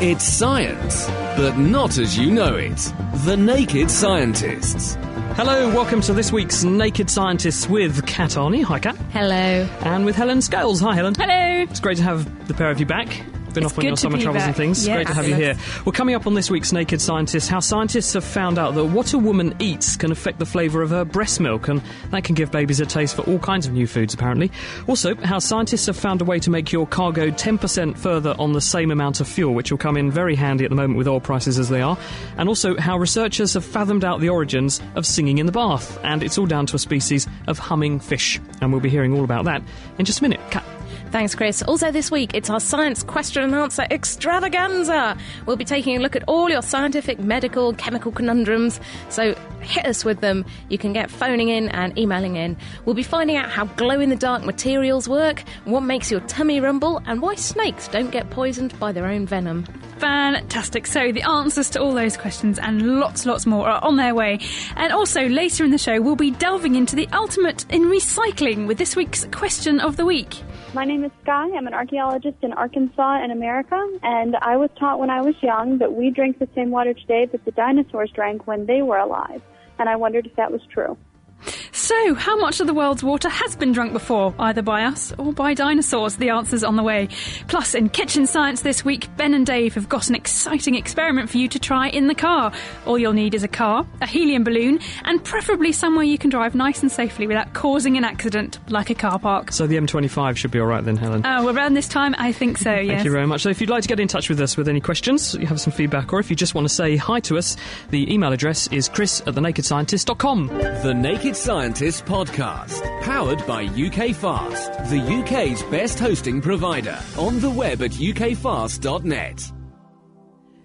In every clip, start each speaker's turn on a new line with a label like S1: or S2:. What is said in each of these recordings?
S1: It's science, but not as you know it. The Naked Scientists.
S2: Hello, welcome to this week's Naked Scientists with Kat Arney. Hi, Kat.
S3: Hello.
S2: And with Helen Scales. Hi, Helen.
S3: Hello.
S2: It's great to have the pair of you back. Been
S3: It's
S2: off on your summer travels and things.
S3: Yeah,
S2: great to have you here. Well, coming up on this week's Naked Scientists, how scientists have found out that what a woman eats can affect the flavour of her breast milk, and that can give babies a taste for all kinds of new foods, apparently. Also, how scientists have found a way to make your car go 10% further on the same amount of fuel, which will come in very handy at the moment with oil prices as they are. And also, how researchers have fathomed out the origins of singing in the bath, and it's all down to a species of humming fish. And we'll be hearing all about that in just a minute. Kat.
S3: Thanks, Chris. Also, this week, it's our science question and answer extravaganza. We'll be taking a look at all your scientific, medical, chemical conundrums. So hit us with them. You can get phoning in and emailing in. We'll be finding out how glow in the dark materials work, what makes your tummy rumble, and why snakes don't get poisoned by their own venom.
S4: Fantastic. So, the answers to all those questions and lots, lots more are on their way. And also, later in the show, we'll be delving into the ultimate in recycling with this week's question of the week.
S5: My name is Sky. I'm an archaeologist in Arkansas in America, and I was taught when I was young that we drink the same water today that the dinosaurs drank when they were alive. And I wondered if that was true.
S4: So, how much of the world's water has been drunk before, either by us or by dinosaurs? The answer's on the way. Plus, in Kitchen Science this week, Ben and Dave have got an exciting experiment for you to try in the car. All you'll need is a car, a helium balloon, and preferably somewhere you can drive nice and safely without causing an accident, like a car park.
S2: So the M25 should be all right then, Helen.
S4: Oh, around this time, I think so, yes.
S2: Thank you very much. So, if you'd like to get in touch with us with any questions, you have some feedback, or if you just want to say hi to us, the email address is chris at thenakedscientist.com.
S1: The Naked Scientists Podcast. Powered by UK Fast, the UK's best hosting provider. On the web at ukfast.net.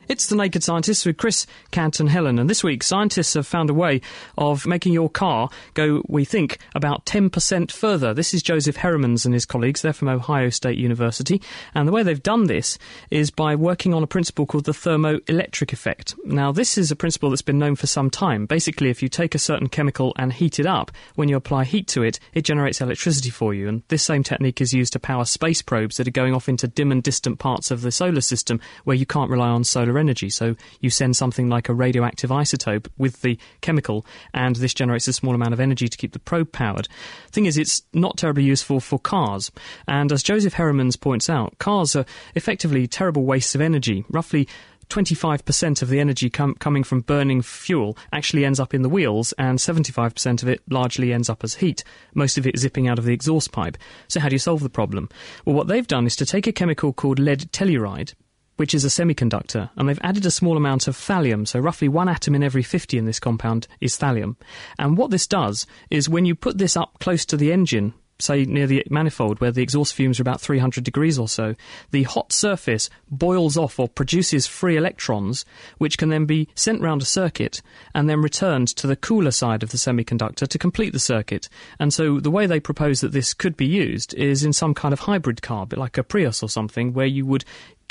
S2: It's The Naked Scientists with Chris, Kat, and Helen. And this week, scientists have found a way of making your car go, we think, about 10% further. This is Joseph Heremans and his colleagues. They're from Ohio State University. And the way they've done this is by working on a principle called the thermoelectric effect. Now, this is a principle that's been known for some time. Basically, if you take a certain chemical and heat it up, when you apply heat to it, it generates electricity for you. And this same technique is used to power space probes that are going off into dim and distant parts of the solar system where you can't rely on solar energy. So you send something like a radioactive isotope with the chemical, and this generates a small amount of energy to keep the probe powered. Thing is, it's not terribly useful for cars. And as Joseph Heremans points out, cars are effectively terrible wastes of energy. Roughly 25% of the energy com- coming from burning fuel actually ends up in the wheels, and 75% of it largely ends up as heat, most of it zipping out of the exhaust pipe. So, how do you solve the problem? Well, what they've done is to take a chemical called lead telluride, which is a semiconductor, and they've added a small amount of thallium, so roughly one atom in every 50 in this compound is thallium. And what this does is when you put this up close to the engine, say near the manifold where the exhaust fumes are about 300 degrees or so, the hot surface boils off or produces free electrons, which can then be sent round a circuit and then returned to the cooler side of the semiconductor to complete the circuit. And so the way they propose that this could be used is in some kind of hybrid car, like a Prius or something, where you would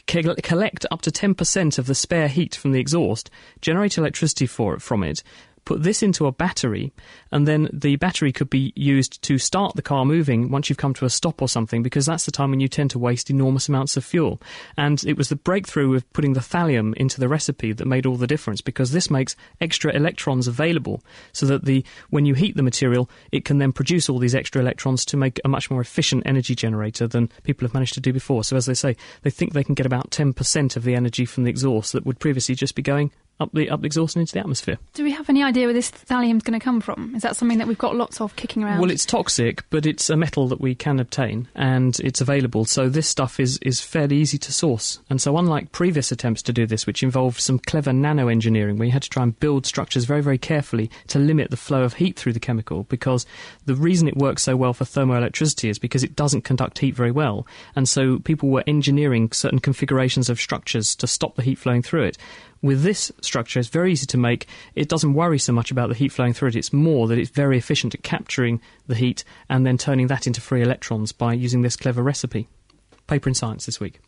S2: collect up to 10% of the spare heat from the exhaust, generate electricity for it, from it, put this into a battery, and then the battery could be used to start the car moving once you've come to a stop or something, because that's the time when you tend to waste enormous amounts of fuel. And it was the breakthrough of putting the thallium into the recipe that made all the difference, because this makes extra electrons available, so that the when you heat the material, it can then produce all these extra electrons to make a much more efficient energy generator than people have managed to do before. So as they say, they think they can get about 10% of the energy from the exhaust that would previously just be going up the up the exhaust and into the atmosphere.
S4: Do we have any idea where this thallium's going to come from? Is that something that we've got lots of kicking around?
S2: Well, it's toxic, but it's a metal that we can obtain and it's available. So this stuff is, is fairly easy to source. And so, unlike previous attempts to do this, which involved some clever nano engineering, where you had to try and build structures very, very carefully to limit the flow of heat through the chemical, because the reason it works so well for thermoelectricity is because it doesn't conduct heat very well. And so, people were engineering certain configurations of structures to stop the heat flowing through it. With this structure, it's very easy to make. It doesn't worry so much about the heat flowing through it. It's more that it's very efficient at capturing the heat and then turning that into free electrons by using this clever recipe. Paper in Science this week.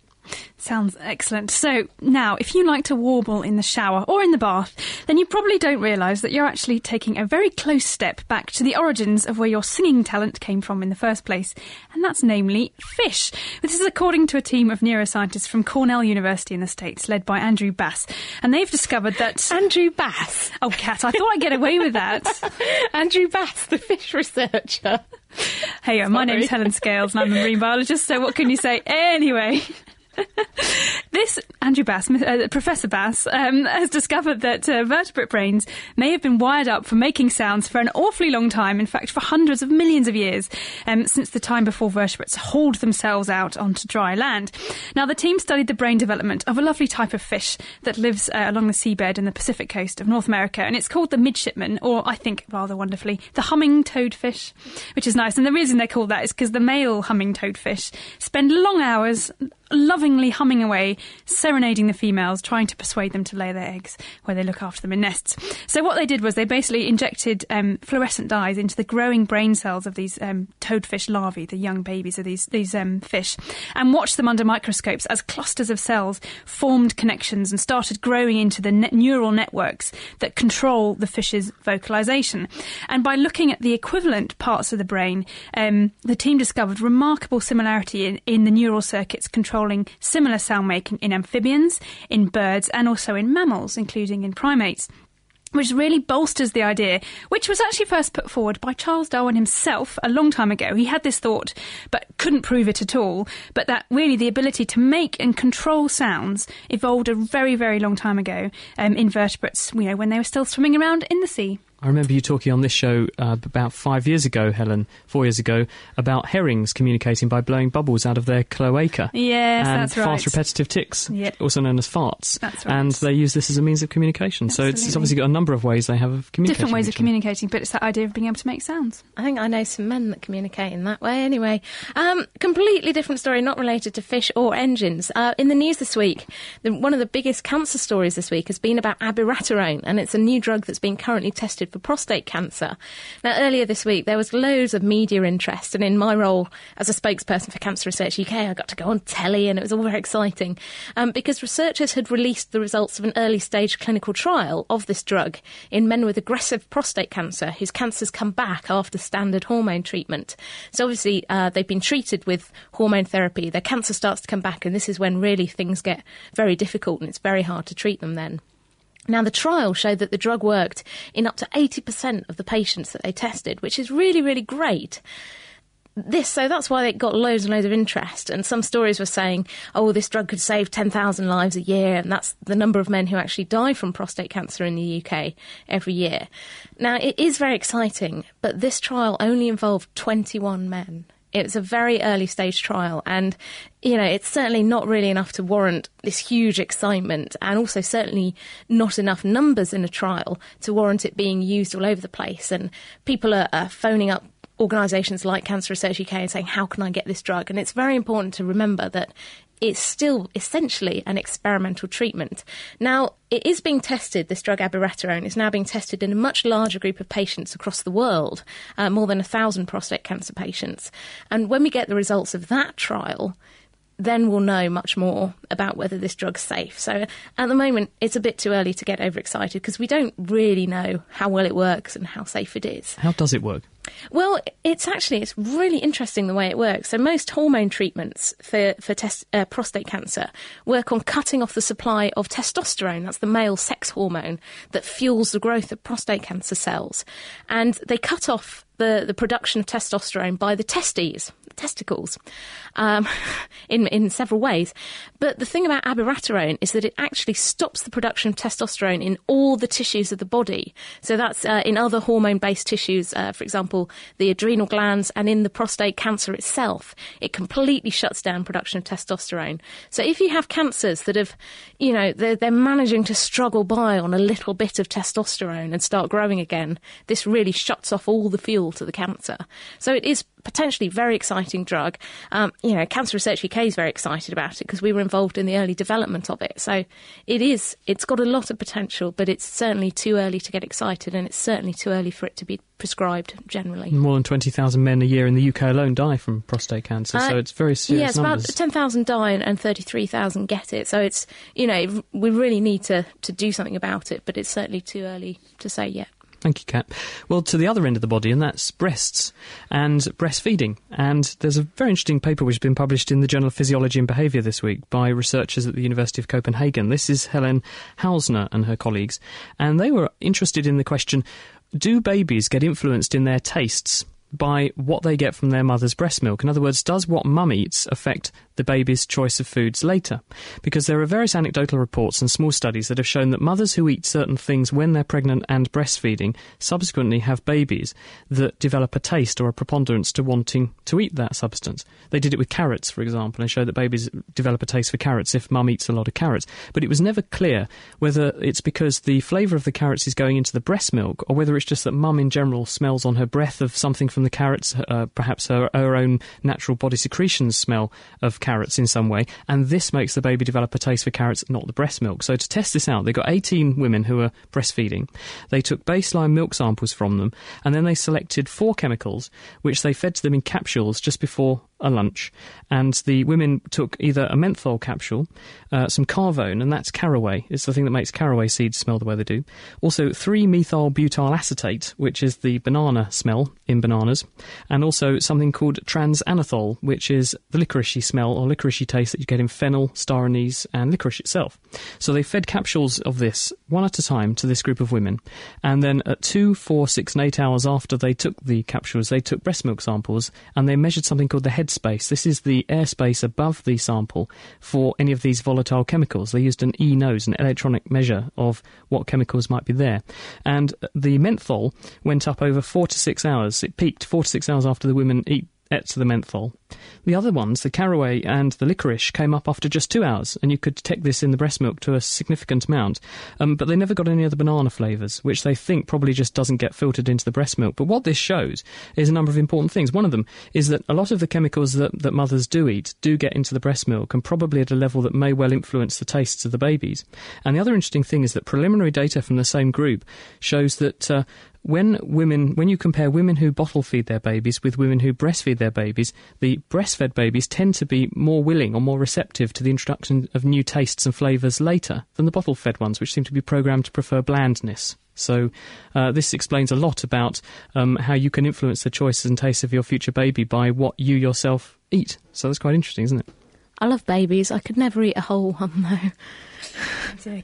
S4: Sounds excellent. So, now, if you like to warble in the shower or in the bath, then you probably don't realise that you're actually taking a very close step back to the origins of where your singing talent came from in the first place, and that's namely fish. This is according to a team of neuroscientists from Cornell University in the States, led by Andrew Bass, and they've discovered that.
S3: Andrew Bass.
S4: Oh, Kat, I thought I'd get away with that.
S3: Andrew Bass, the fish researcher.
S4: Hey, uh,
S3: my
S4: name's Helen Scales and I'm a marine biologist, so what can you say? Anyway. This Andrew Bass, uh, Professor Bass, um, has discovered that uh, vertebrate brains may have been wired up for making sounds for an awfully long time. In fact, for hundreds of millions of years, um, since the time before vertebrates hauled themselves out onto dry land. Now, the team studied the brain development of a lovely type of fish that lives uh, along the seabed in the Pacific coast of North America, and it's called the midshipman, or I think rather wonderfully, the humming toadfish, which is nice. And the reason they're called that is because the male humming toadfish spend long hours lovingly humming away, serenading the females, trying to persuade them to lay their eggs, where they look after them in nests. So what they did was they basically injected um, fluorescent dyes into the growing brain cells of these um, toadfish larvae, the young babies of these these um, fish, and watched them under microscopes as clusters of cells formed connections and started growing into the net neural networks that control the fish's vocalization. And by looking at the equivalent parts of the brain, um, the team discovered remarkable similarity in, in the neural circuits controlling similar sound making in amphibians, in birds, and also in mammals, including in primates which really bolsters the idea, which was actually first put forward by Charles Darwin himself a long time ago. He had this thought, but couldn't prove it at all. But that really the ability to make and control sounds evolved a very, very long time ago um, in vertebrates, you know, when they were still swimming around in the sea.
S2: I remember you talking on this show uh, about five years ago, Helen, four years ago, about herrings communicating by blowing bubbles out of their cloaca.
S4: Yes,
S2: and
S4: that's right.
S2: fast repetitive ticks,
S4: Yep.
S2: also known as farts.
S4: That's right.
S2: And they use this as a means of communication. So it's, it's obviously got a number of ways they have of communicating.
S4: Different ways of communicating, but it's that idea of being able to make sounds.
S3: I think I know some men that communicate in that way anyway. Um, completely different story, not related to fish or engines. Uh, in the news this week, the, one of the biggest cancer stories this week has been about abiraterone, and it's a new drug that's being currently tested for prostate cancer. Now, earlier this week, there was loads of media interest, and in my role as a spokesperson for Cancer Research UK, I got to go on telly, and it was all very exciting um, because researchers had released the results of an early stage clinical trial of this drug in men with aggressive prostate cancer whose cancers come back after standard hormone treatment. So, obviously, uh, they've been treated with hormone therapy, their cancer starts to come back, and this is when really things get very difficult and it's very hard to treat them then. Now, the trial showed that the drug worked in up to 80% of the patients that they tested, which is really, really great. This, so that's why it got loads and loads of interest. And some stories were saying, oh, this drug could save 10,000 lives a year. And that's the number of men who actually die from prostate cancer in the UK every year. Now, it is very exciting, but this trial only involved 21 men. It was a very early stage trial, and you know it's certainly not really enough to warrant this huge excitement, and also certainly not enough numbers in a trial to warrant it being used all over the place. And people are, are phoning up organisations like Cancer Research UK and saying, "How can I get this drug?" And it's very important to remember that it's still essentially an experimental treatment. Now, it is being tested, this drug abiraterone is now being tested in a much larger group of patients across the world, uh, more than a thousand prostate cancer patients. And when we get the results of that trial, then we'll know much more about whether this drug's safe. So at the moment, it's a bit too early to get overexcited because we don't really know how well it works and how safe it is.
S2: How does it work?
S3: Well, it's actually it's really interesting the way it works. So most hormone treatments for for test, uh, prostate cancer work on cutting off the supply of testosterone. That's the male sex hormone that fuels the growth of prostate cancer cells, and they cut off the, the production of testosterone by the testes. testicles um, in, in several ways. But the thing about abiraterone is that it actually stops the production of testosterone in all the tissues of the body. So that's uh, in other hormone based tissues, uh, for example, the adrenal glands and in the prostate cancer itself. It completely shuts down production of testosterone. So if you have cancers that have, you know, they're, they're managing to struggle by on a little bit of testosterone and start growing again, this really shuts off all the fuel to the cancer. So it is potentially very exciting drug. Um, you know, Cancer Research UK is very excited about it because we were involved in the early development of it. So it is, it's got a lot of potential, but it's certainly too early to get excited, and it's certainly too early for it to be prescribed generally.
S2: More than 20,000 men a year in the UK alone die from prostate cancer, uh, so it's very serious.
S3: Yes,
S2: numbers.
S3: about 10,000 die and 33,000 get it. So it's, you know, we really need to, to do something about it, but it's certainly too early to say yet.
S2: Thank you, Kat. Well, to the other end of the body, and that's breasts and breastfeeding. And there's a very interesting paper which has been published in the Journal of Physiology and Behaviour this week by researchers at the University of Copenhagen. This is Helen Hausner and her colleagues, and they were interested in the question do babies get influenced in their tastes by what they get from their mother's breast milk? In other words, does what mum eats affect the baby's choice of foods later. Because there are various anecdotal reports and small studies that have shown that mothers who eat certain things when they're pregnant and breastfeeding subsequently have babies that develop a taste or a preponderance to wanting to eat that substance. They did it with carrots, for example, and showed that babies develop a taste for carrots if mum eats a lot of carrots. But it was never clear whether it's because the flavour of the carrots is going into the breast milk or whether it's just that mum in general smells on her breath of something from the carrots, uh, perhaps her, her own natural body secretions smell of carrots carrots in some way, and this makes the baby develop a taste for carrots, not the breast milk. So to test this out, they got 18 women who were breastfeeding. They took baseline milk samples from them, and then they selected four chemicals, which they fed to them in capsules just before a lunch, and the women took either a menthol capsule, uh, some carvone, and that's caraway. It's the thing that makes caraway seeds smell the way they do. Also, 3-methyl butyl acetate, which is the banana smell in bananas, and also something called trans-anethole, which is the licoricey smell or licoricey taste that you get in fennel, star anise, and licorice itself. So they fed capsules of this one at a time to this group of women, and then at two, four, six, and eight hours after they took the capsules, they took breast milk samples and they measured something called the head space. This is the airspace above the sample for any of these volatile chemicals. They used an E nose, an electronic measure of what chemicals might be there. And the menthol went up over four to six hours. It peaked four to six hours after the women eat, ate the menthol. The other ones, the caraway and the licorice, came up after just two hours, and you could detect this in the breast milk to a significant amount. Um, but they never got any of the banana flavours, which they think probably just doesn't get filtered into the breast milk. But what this shows is a number of important things. One of them is that a lot of the chemicals that, that mothers do eat do get into the breast milk, and probably at a level that may well influence the tastes of the babies. And the other interesting thing is that preliminary data from the same group shows that uh, when women, when you compare women who bottle feed their babies with women who breastfeed their babies, the breastfed babies tend to be more willing or more receptive to the introduction of new tastes and flavours later than the bottle fed ones, which seem to be programmed to prefer blandness. So, uh, this explains a lot about um, how you can influence the choices and tastes of your future baby by what you yourself eat. So, that's quite interesting, isn't it?
S3: I love babies. I could never eat a whole one, though.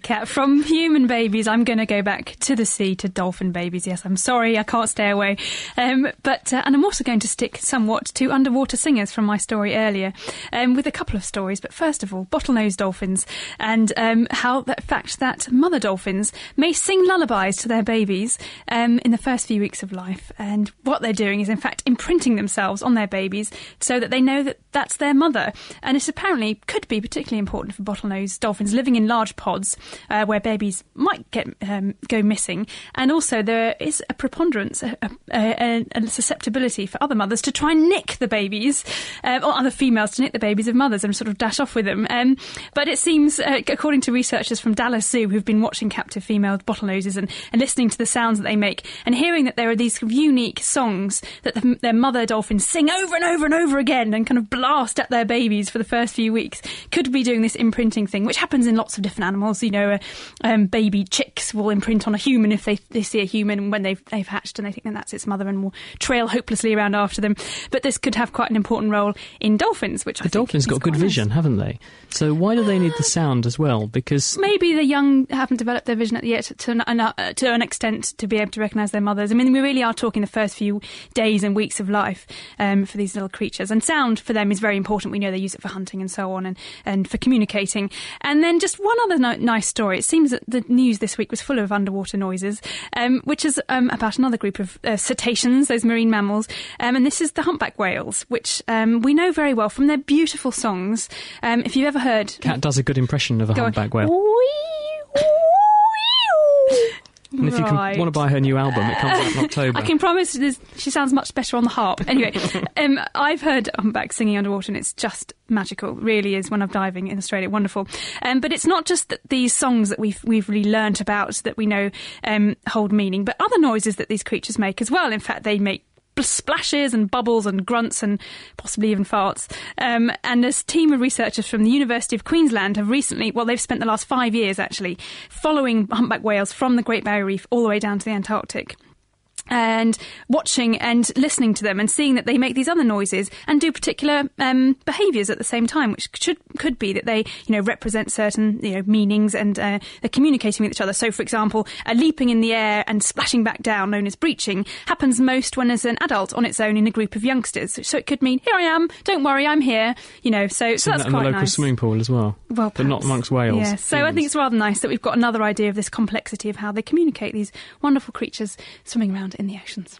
S4: Kat, from human babies, I'm going to go back to the sea to dolphin babies. Yes, I'm sorry, I can't stay away. Um, but uh, and I'm also going to stick somewhat to underwater singers from my story earlier, um, with a couple of stories. But first of all, bottlenose dolphins and um, how the fact that mother dolphins may sing lullabies to their babies um, in the first few weeks of life, and what they're doing is in fact imprinting themselves on their babies so that they know that that's their mother. And it apparently could be particularly important for bottlenose dolphins living in large pods uh, where babies might get um, go missing, and also there is a preponderance, a, a, a, susceptibility for other mothers to try and nick the babies, uh, or other females to nick the babies of mothers and sort of dash off with them. Um, but it seems, uh, according to researchers from Dallas Zoo who've been watching captive female bottlenoses and, and listening to the sounds that they make, and hearing that there are these unique songs that the, their mother dolphins sing over and over and over again, and kind of blast at their babies for the first few weeks could be doing this imprinting thing, which happens in lots of different animals. You know, uh, um, baby chicks will imprint on a human if they, they see a human when they've, they've hatched and they think that that's its mother and will trail hopelessly around after them. But this could have quite an important role in dolphins, which
S2: the dolphins got good
S4: nice.
S2: vision, haven't they? So why do they need the sound as well? Because
S4: maybe the young haven't developed their vision yet to an, uh, to an extent to be able to recognise their mothers. I mean, we really are talking the first few days and weeks of life um, for these little creatures, and sound for them is very important. We know they use it for hunting and so on, and, and for communicating. And then just one other no- nice story. It seems that the news this week was full of underwater noises, um, which is um, about another group of uh, cetaceans, those marine mammals, um, and this is the humpback whales, which um, we know very well from their beautiful songs. Um, if you've ever heard,
S2: Kat does a good impression of a
S4: Go on.
S2: humpback whale. And if you
S4: Right.
S2: can, want to buy her new album, it comes out in October.
S4: I can promise there's- she sounds much better on the harp. Anyway, um, I've heard humpback singing underwater, and it's just magical. It really is when I'm diving in Australia, wonderful. Um, but it's not just that these songs that we've we've really learnt about that we know um, hold meaning, but other noises that these creatures make as well. In fact, they make splashes and bubbles and grunts and possibly even farts. Um, and this team of researchers from the University of Queensland have recently, well, they've spent the last five years actually following humpback whales from the Great Barrier Reef all the way down to the Antarctic and watching and listening to them and seeing that they make these other noises and do particular um, behaviours at the same time, which should could be that they you know represent certain you know meanings and uh, they're communicating with each other. So, for example, a leaping in the air and splashing back down, known as breaching, happens most when there's an adult on its own in a group of youngsters. So it could mean here I am, don't worry, I'm here. You know, so, so that's
S2: that in the local
S4: nice.
S2: swimming pool as well.
S4: Well,
S2: but not amongst whales.
S4: Yeah, so I think it's rather nice that we've got another idea of this complexity of how they communicate these wonderful creatures swimming around in the oceans.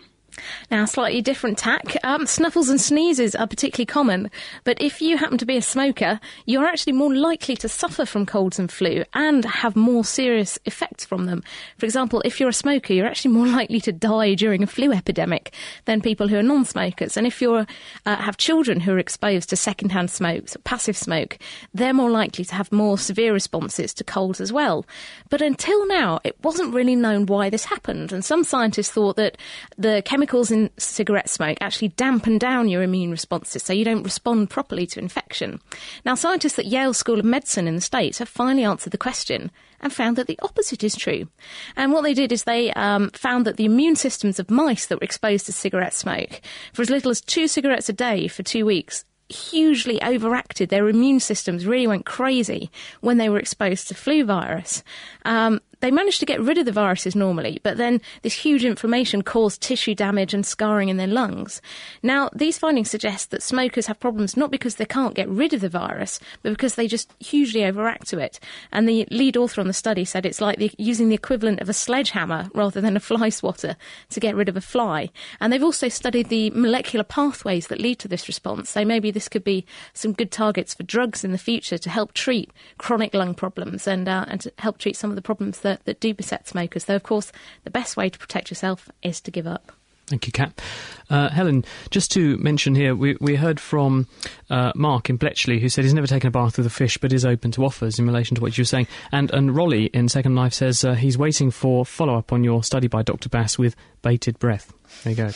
S3: Now, slightly different tack. Um, snuffles and sneezes are particularly common, but if you happen to be a smoker, you're actually more likely to suffer from colds and flu and have more serious effects from them. For example, if you're a smoker, you're actually more likely to die during a flu epidemic than people who are non-smokers. And if you uh, have children who are exposed to secondhand smoke, so passive smoke, they're more likely to have more severe responses to colds as well. But until now, it wasn't really known why this happened, and some scientists thought that the chemicals in cigarette smoke actually dampen down your immune responses so you don't respond properly to infection. Now, scientists at Yale School of Medicine in the States have finally answered the question and found that the opposite is true. And what they did is they um, found that the immune systems of mice that were exposed to cigarette smoke for as little as two cigarettes a day for two weeks hugely overacted. Their immune systems really went crazy when they were exposed to flu virus. Um, they managed to get rid of the viruses normally, but then this huge inflammation caused tissue damage and scarring in their lungs. Now, these findings suggest that smokers have problems not because they can't get rid of the virus, but because they just hugely overact to it. And the lead author on the study said it's like the, using the equivalent of a sledgehammer rather than a fly swatter to get rid of a fly. And they've also studied the molecular pathways that lead to this response. So maybe this could be some good targets for drugs in the future to help treat chronic lung problems and, uh, and to help treat some of the problems that, that do beset smokers. Though, of course, the best way to protect yourself is to give up.
S2: Thank you, Kat. Uh, Helen, just to mention here, we, we heard from uh, Mark in Bletchley, who said he's never taken a bath with a fish, but is open to offers in relation to what you were saying. And and Rolly in Second Life says uh, he's waiting for follow up on your study by Dr. Bass with bated breath. There you go.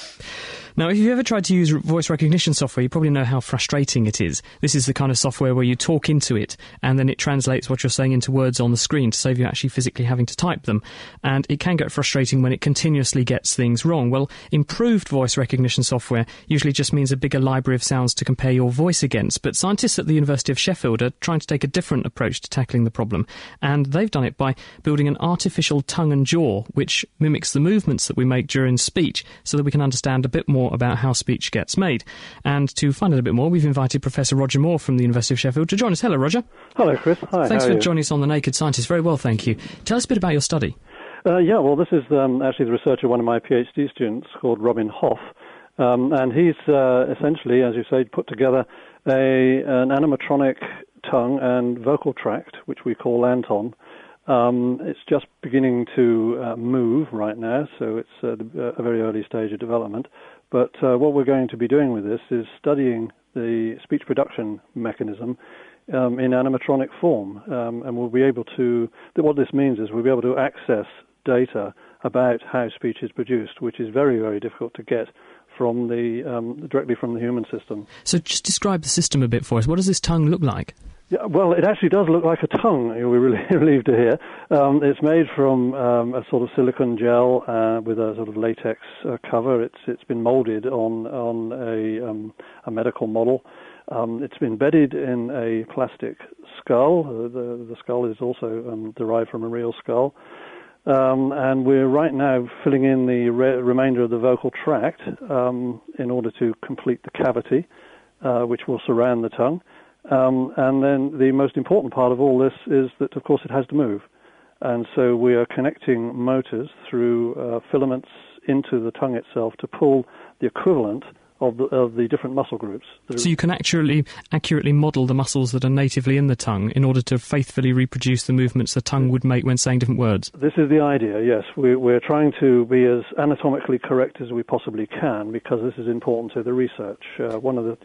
S2: Now, if you've ever tried to use voice recognition software, you probably know how frustrating it is. This is the kind of software where you talk into it and then it translates what you're saying into words on the screen to save you actually physically having to type them. And it can get frustrating when it continuously gets things wrong. Well, improved voice recognition software usually just means a bigger library of sounds to compare your voice against. But scientists at the University of Sheffield are trying to take a different approach to tackling the problem. And they've done it by building an artificial tongue and jaw, which mimics the movements that we make during speech so that we can understand a bit more about how speech gets made. And to find out a bit more, we've invited Professor Roger Moore from the University of Sheffield to join us. Hello, Roger.
S6: Hello, Chris. Hi.
S2: Thanks for
S6: you?
S2: joining us on The Naked Scientist. Very well, thank you. Tell us a bit about your study.
S6: Uh, yeah, well, this is um, actually the research of one of my PhD students called Robin Hofe. Um, and he's uh, essentially, as you say, put together a, an animatronic tongue and vocal tract, which we call Anton. Um, it's just beginning to uh, move right now, so it's uh, a very early stage of development. But uh, what we're going to be doing with this is studying the speech production mechanism um, in animatronic form, um, and we'll be able to. What this means is we'll be able to access data about how speech is produced, which is very, very difficult to get from the um, directly from the human system.
S2: So just describe the system a bit for us. What does this tongue look like?
S6: Yeah, well, it actually does look like a tongue. You'll be really relieved to hear. Um, it's made from um, a sort of silicon gel uh, with a sort of latex uh, cover. It's it's been molded on on a um, a medical model. Um, it's been bedded in a plastic skull. Uh, the the skull is also um, derived from a real skull. Um, and we're right now filling in the re- remainder of the vocal tract in order to complete the cavity, uh, which will surround the tongue. Um, and then the most important part of all this is that, of course, it has to move. And so we are connecting motors through uh, filaments into the tongue itself to pull the equivalent of the, of the different muscle groups.
S2: So you can actually accurately model the muscles that are natively in the tongue in order to faithfully reproduce the movements the tongue would make when saying different words.
S6: This is the idea. Yes, we, we're trying to be as anatomically correct as we possibly can because this is important to the research. Uh, one of the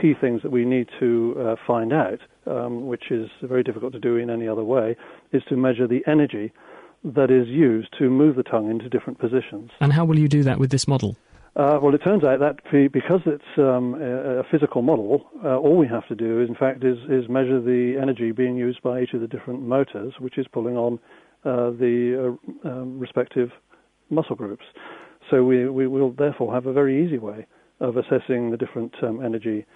S6: key things that we need to uh, find out, um, which is very difficult to do in any other way, is to measure the energy that is used to move the tongue into different positions.
S2: And how will you do that with this model?
S6: Uh, well, it turns out that because it's um, a, physical model, uh, all we have to do, is, in fact, is, is, measure the energy being used by each of the different motors, which is pulling on uh, the uh, um, respective muscle groups. So we, we will therefore have a very easy way of assessing the different um, energy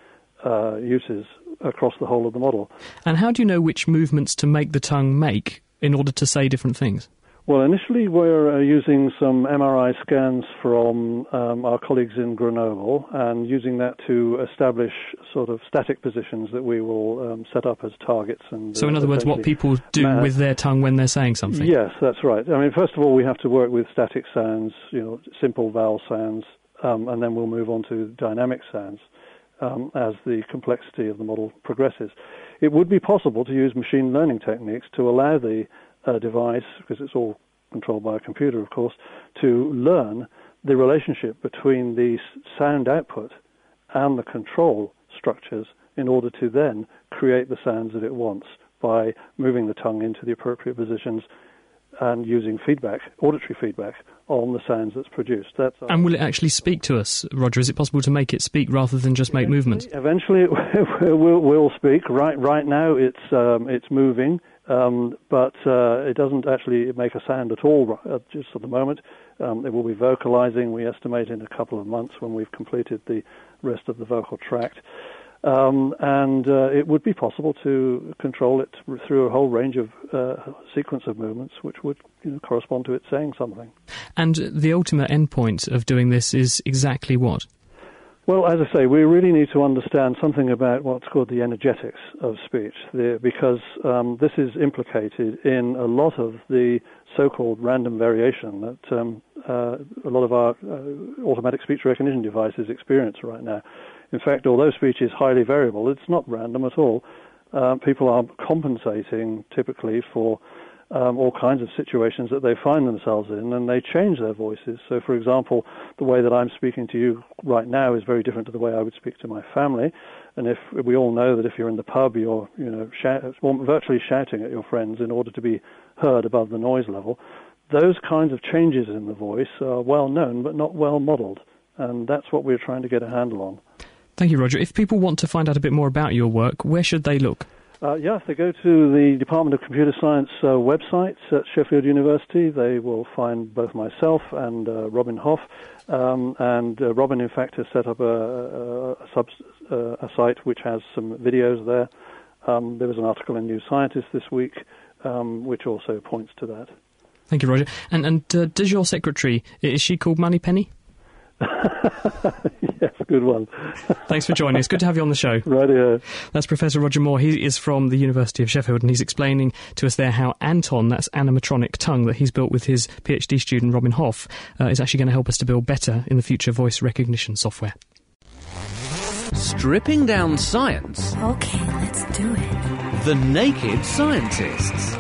S6: uh, uses across the whole of the model.
S2: And how do you know which movements to make the tongue make in order to say different things?
S6: Well, initially we're uh, using some MRI scans from um, our colleagues in Grenoble and using that to establish sort of static positions that we will um, set up as targets. And
S2: so, in uh, other words, what people do ma- with their tongue when they're saying something.
S6: Yes, that's right. I mean, first of all, we have to work with static sounds, you know, simple vowel sounds, um, and then we'll move on to dynamic sounds um, as the complexity of the model progresses. It would be possible to use machine learning techniques to allow the uh, device, because it's all controlled by a computer, of course, to learn the relationship between the sound output and the control structures in order to then create the sounds that it wants by moving the tongue into the appropriate positions and using feedback, auditory feedback, on the sounds that's produced. That's
S2: and will it actually speak to us, Roger? Is it possible to make it speak rather than just make movements?
S6: Eventually, it will, will speak. Right, right now, it's um, it's moving, um, but uh, it doesn't actually make a sound at all uh, just at the moment. Um, it will be vocalizing. We estimate in a couple of months when we've completed the rest of the vocal tract. Um, and uh, it would be possible to control it through a whole range of uh, sequence of movements, which would you know, correspond to it saying something.
S2: And the ultimate endpoint of doing this is exactly what?
S6: Well, as I say, we really need to understand something about what's called the energetics of speech, the, because um, this is implicated in a lot of the so-called random variation that um, uh, a lot of our uh, automatic speech recognition devices experience right now. In fact, although speech is highly variable, it's not random at all. Uh, people are compensating typically for um, all kinds of situations that they find themselves in, and they change their voices. So, for example, the way that I'm speaking to you right now is very different to the way I would speak to my family. And if we all know that if you're in the pub, you're you know shout, virtually shouting at your friends in order to be heard above the noise level. Those kinds of changes in the voice are well known but not well modelled, and that's what we're trying to get a handle on.
S2: Thank you, Roger. If people want to find out a bit more about your work, where should they look?
S6: Uh, yes, they go to the Department of Computer Science uh, website at Sheffield University. They will find both myself and uh, Robin Hofe. Um, and uh, Robin, in fact, has set up a, a, a, uh, a site which has some videos there. Um, there was an article in New Scientist this week um, which also points to that.
S2: Thank you, Roger. And, and uh, does your secretary, is she called Moneypenny?
S6: yes, good one.
S2: Thanks for joining us. Good to have you on the show.
S6: Right here.
S2: That's Professor Roger Moore. He is from the University of Sheffield and he's explaining to us there how Anton, that's animatronic tongue that he's built with his PhD student Robin Hofe, uh, is actually going to help us to build better in the future voice recognition software.
S1: Stripping down science.
S7: Okay, let's do it.
S1: The Naked Scientists.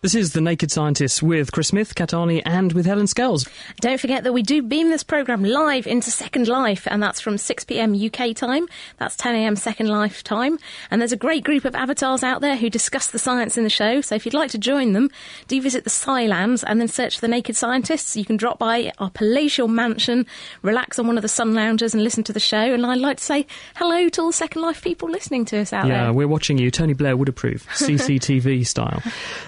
S2: This is The Naked Scientists with Chris Smith, Kat Arney, and with Helen Scales.
S3: Don't forget that we do beam this programme live into Second Life, and that's from 6pm UK time. That's 10am Second Life time. And there's a great group of avatars out there who discuss the science in the show, so if you'd like to join them, do visit the Scilands and then search for The Naked Scientists. You can drop by our palatial mansion, relax on one of the sun loungers and listen to the show. And I'd like to say hello to all Second Life people listening to us out
S2: yeah,
S3: there.
S2: Yeah, we're watching you. Tony Blair would approve, CCTV style.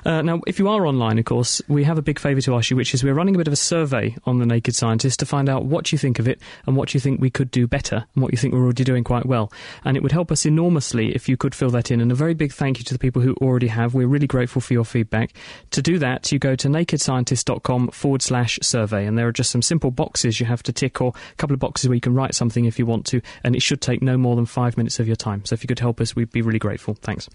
S2: Uh, now, if you are online, of course, we have a big favour to ask you, which is we're running a bit of a survey on the Naked Scientist to find out what you think of it and what you think we could do better and what you think we're already doing quite well. And it would help us enormously if you could fill that in. And a very big thank you to the people who already have. We're really grateful for your feedback. To do that, you go to nakedscientist.com forward slash survey, and there are just some simple boxes you have to tick, or a couple of boxes where you can write something if you want to, and it should take no more than five minutes of your time. So if you could help us, we'd be really grateful. Thanks.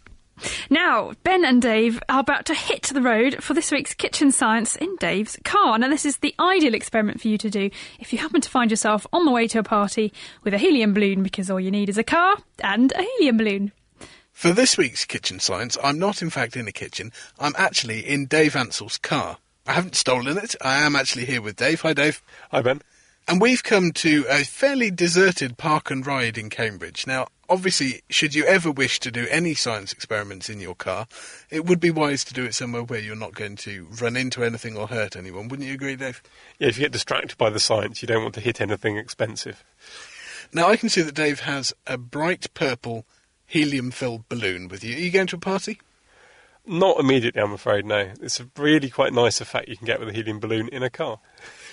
S4: Now, Ben and Dave are about to hit the road for this week's Kitchen Science in Dave's car. Now, this is the ideal experiment for you to do if you happen to find yourself on the way to a party with a helium balloon, because all you need is a car and a helium balloon.
S8: For this week's Kitchen Science, I'm not in fact in a kitchen, I'm actually in Dave Ansell's car. I haven't stolen it, I am actually here with Dave. Hi, Dave.
S9: Hi, Ben.
S8: And we've come to a fairly deserted park and ride in Cambridge. Now, obviously, should you ever wish to do any science experiments in your car, it would be wise to do it somewhere where you're not going to run into anything or hurt anyone. Wouldn't you agree, Dave?
S9: Yeah, if you get distracted by the science, you don't want to hit anything expensive.
S8: Now, I can see that Dave has a bright purple helium filled balloon with you. Are you going to a party?
S9: Not immediately, I'm afraid, no. It's a really quite nice effect you can get with a helium balloon in a car.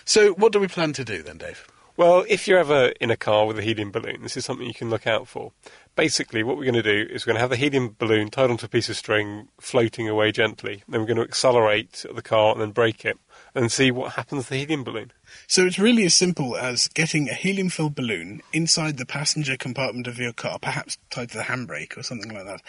S8: So, what do we plan to do then, Dave?
S9: Well, if you're ever in a car with a helium balloon, this is something you can look out for. Basically, what we're going to do is we're going to have the helium balloon tied onto a piece of string, floating away gently. Then we're going to accelerate the car and then brake it, and see what happens to the helium balloon.
S8: So it's really as simple as getting a helium-filled balloon inside the passenger compartment of your car, perhaps tied to the handbrake or something like that.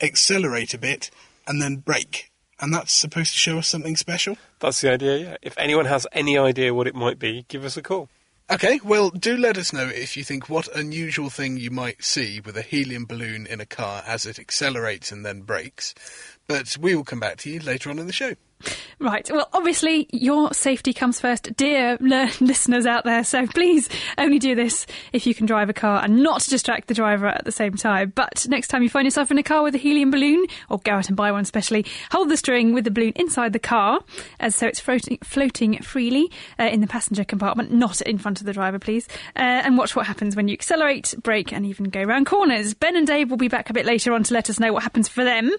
S8: Accelerate a bit, and then brake. And that's supposed to show us something special?
S9: That's the idea, yeah. If anyone has any idea what it might be, give us a call.
S8: Okay, well, do let us know if you think what unusual thing you might see with a helium balloon in a car as it accelerates and then brakes. But we will come back to you later on in the show.
S4: Right. Well, obviously, your safety comes first, dear listeners out there. So please only do this if you can drive a car and not distract the driver at the same time. But next time you find yourself in a car with a helium balloon, or go out and buy one specially, hold the string with the balloon inside the car, as so it's floating, floating freely uh, in the passenger compartment, not in front of the driver, please. Uh, and watch what happens when you accelerate, brake, and even go around corners. Ben and Dave will be back a bit later on to let us know what happens for them.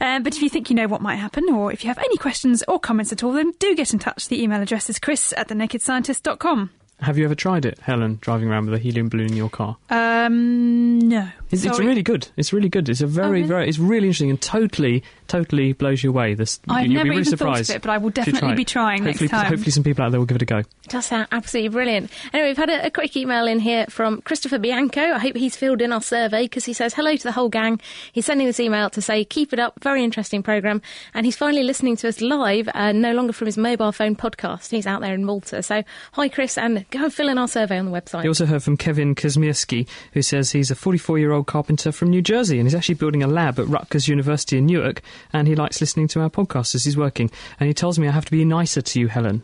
S4: Uh, but if you think you know what might happen, or if you have any questions, questions or comments at all, then do get in touch. The email address is chris at thenakedscientist.com.
S2: Have you ever tried it, Helen, driving around with a helium balloon in your car?
S4: Um, no.
S2: It's, it's, really good. It's really good. It's a very, oh, really? very, it's really interesting and totally, totally blows you away. This,
S4: I've
S2: you'll
S4: never
S2: be really
S4: even
S2: surprised
S4: thought of it, but I will definitely
S2: try
S4: be trying
S2: hopefully,
S4: next time.
S2: Hopefully, some people out there will give it a go.
S3: It does sound absolutely brilliant. Anyway, we've had a, a quick email in here from Christopher Bianco. I hope he's filled in our survey because he says hello to the whole gang. He's sending this email to say keep it up, very interesting program, and he's finally listening to us live, uh, no longer from his mobile phone podcast. He's out there in Malta. So hi, Chris, and go and fill in our survey on the website.
S2: He also heard from Kevin Kazmierski, who says he's a 44-year-old carpenter from New Jersey and he's actually building a lab at Rutgers University in Newark, and he likes listening to our podcast as he's working. And he tells me I have to be nicer to you, Helen.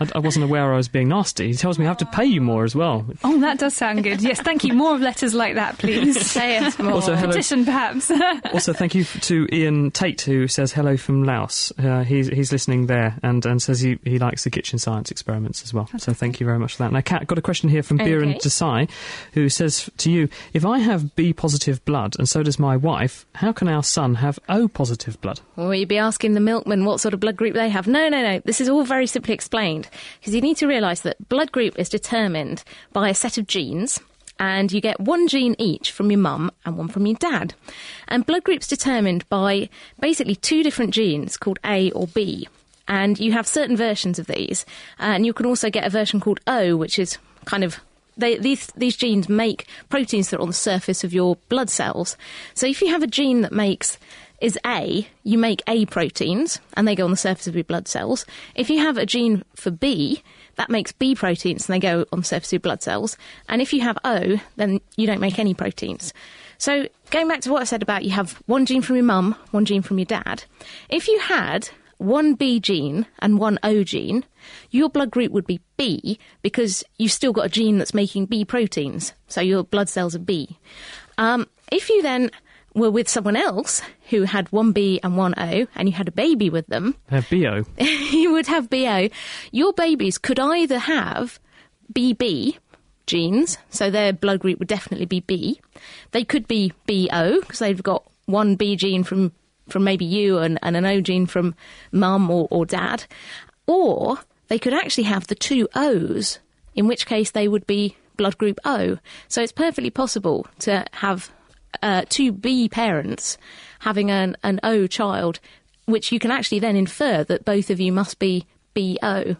S2: I, I, wasn't aware I was being nasty. He tells me I have to pay you more as well.
S4: Oh, that does sound good. Yes, thank you. More of letters like that, please.
S3: Say us more.
S2: Also, hello,
S4: Petition, perhaps.
S2: also, thank you to Ian Tate, who says hello from Laos. Uh, he's, he's listening there and, and says he, he likes the kitchen science experiments as well. So thank you very much for that. Now, Kat, got a question here from
S3: okay.
S2: Biren Desai, who says to you, if I have B positive blood and so does my wife, how can our son have O positive blood?
S3: Well, you'd be asking the milkman what sort of blood group they have. No, no, no. This is all very simply explained because you need to realise that blood group is determined by a set of genes and you get one gene each from your mum and one from your dad. And blood group's determined by basically two different genes called A or B. And you have certain versions of these. And you can also get a version called O, which is kind of they, these these genes make proteins that are on the surface of your blood cells. So if you have a gene that makes is A, you make A proteins and they go on the surface of your blood cells. If you have a gene for B, that makes B proteins and they go on the surface of your blood cells. And if you have O, then you don't make any proteins. So going back to what I said about you have one gene from your mum, one gene from your dad. If you had one B gene and one O gene, your blood group would be B because you've still got a gene that's making B proteins. So your blood cells are B. Um, if you then were with someone else who had one B and one O, and you had a baby with them,
S2: Have BO.
S3: you would have BO. Your babies could either have BB genes, so their blood group would definitely be B. They could be BO because they've got one B gene from from maybe you and, and an O gene from mum or, or dad, or they could actually have the two O's, in which case they would be blood group O. So it's perfectly possible to have uh, two B parents having an, an O child, which you can actually then infer that both of you must be BO.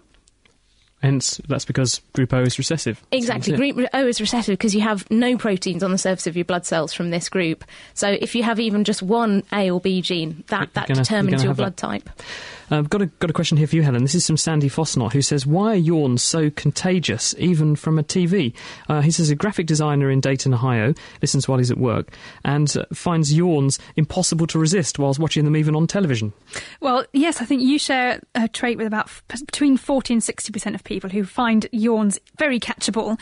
S2: Hence, that's because group O is recessive.
S3: Exactly. Group O is recessive because you have no proteins on the surface of your blood cells from this group. So if you have even just one A or B gene, that, that
S2: gonna-
S3: determines your blood
S2: that.
S3: type.
S2: I've got a, got a question here for you, Helen. This is from Sandy Fosnot, who says, Why are yawns so contagious, even from a TV? Uh, he says a graphic designer in Dayton, Ohio, listens while he's at work, and uh, finds yawns impossible to resist whilst watching them even on television.
S4: Well, yes, I think you share a trait with about f- between 40 and 60% of people who find yawns very catchable.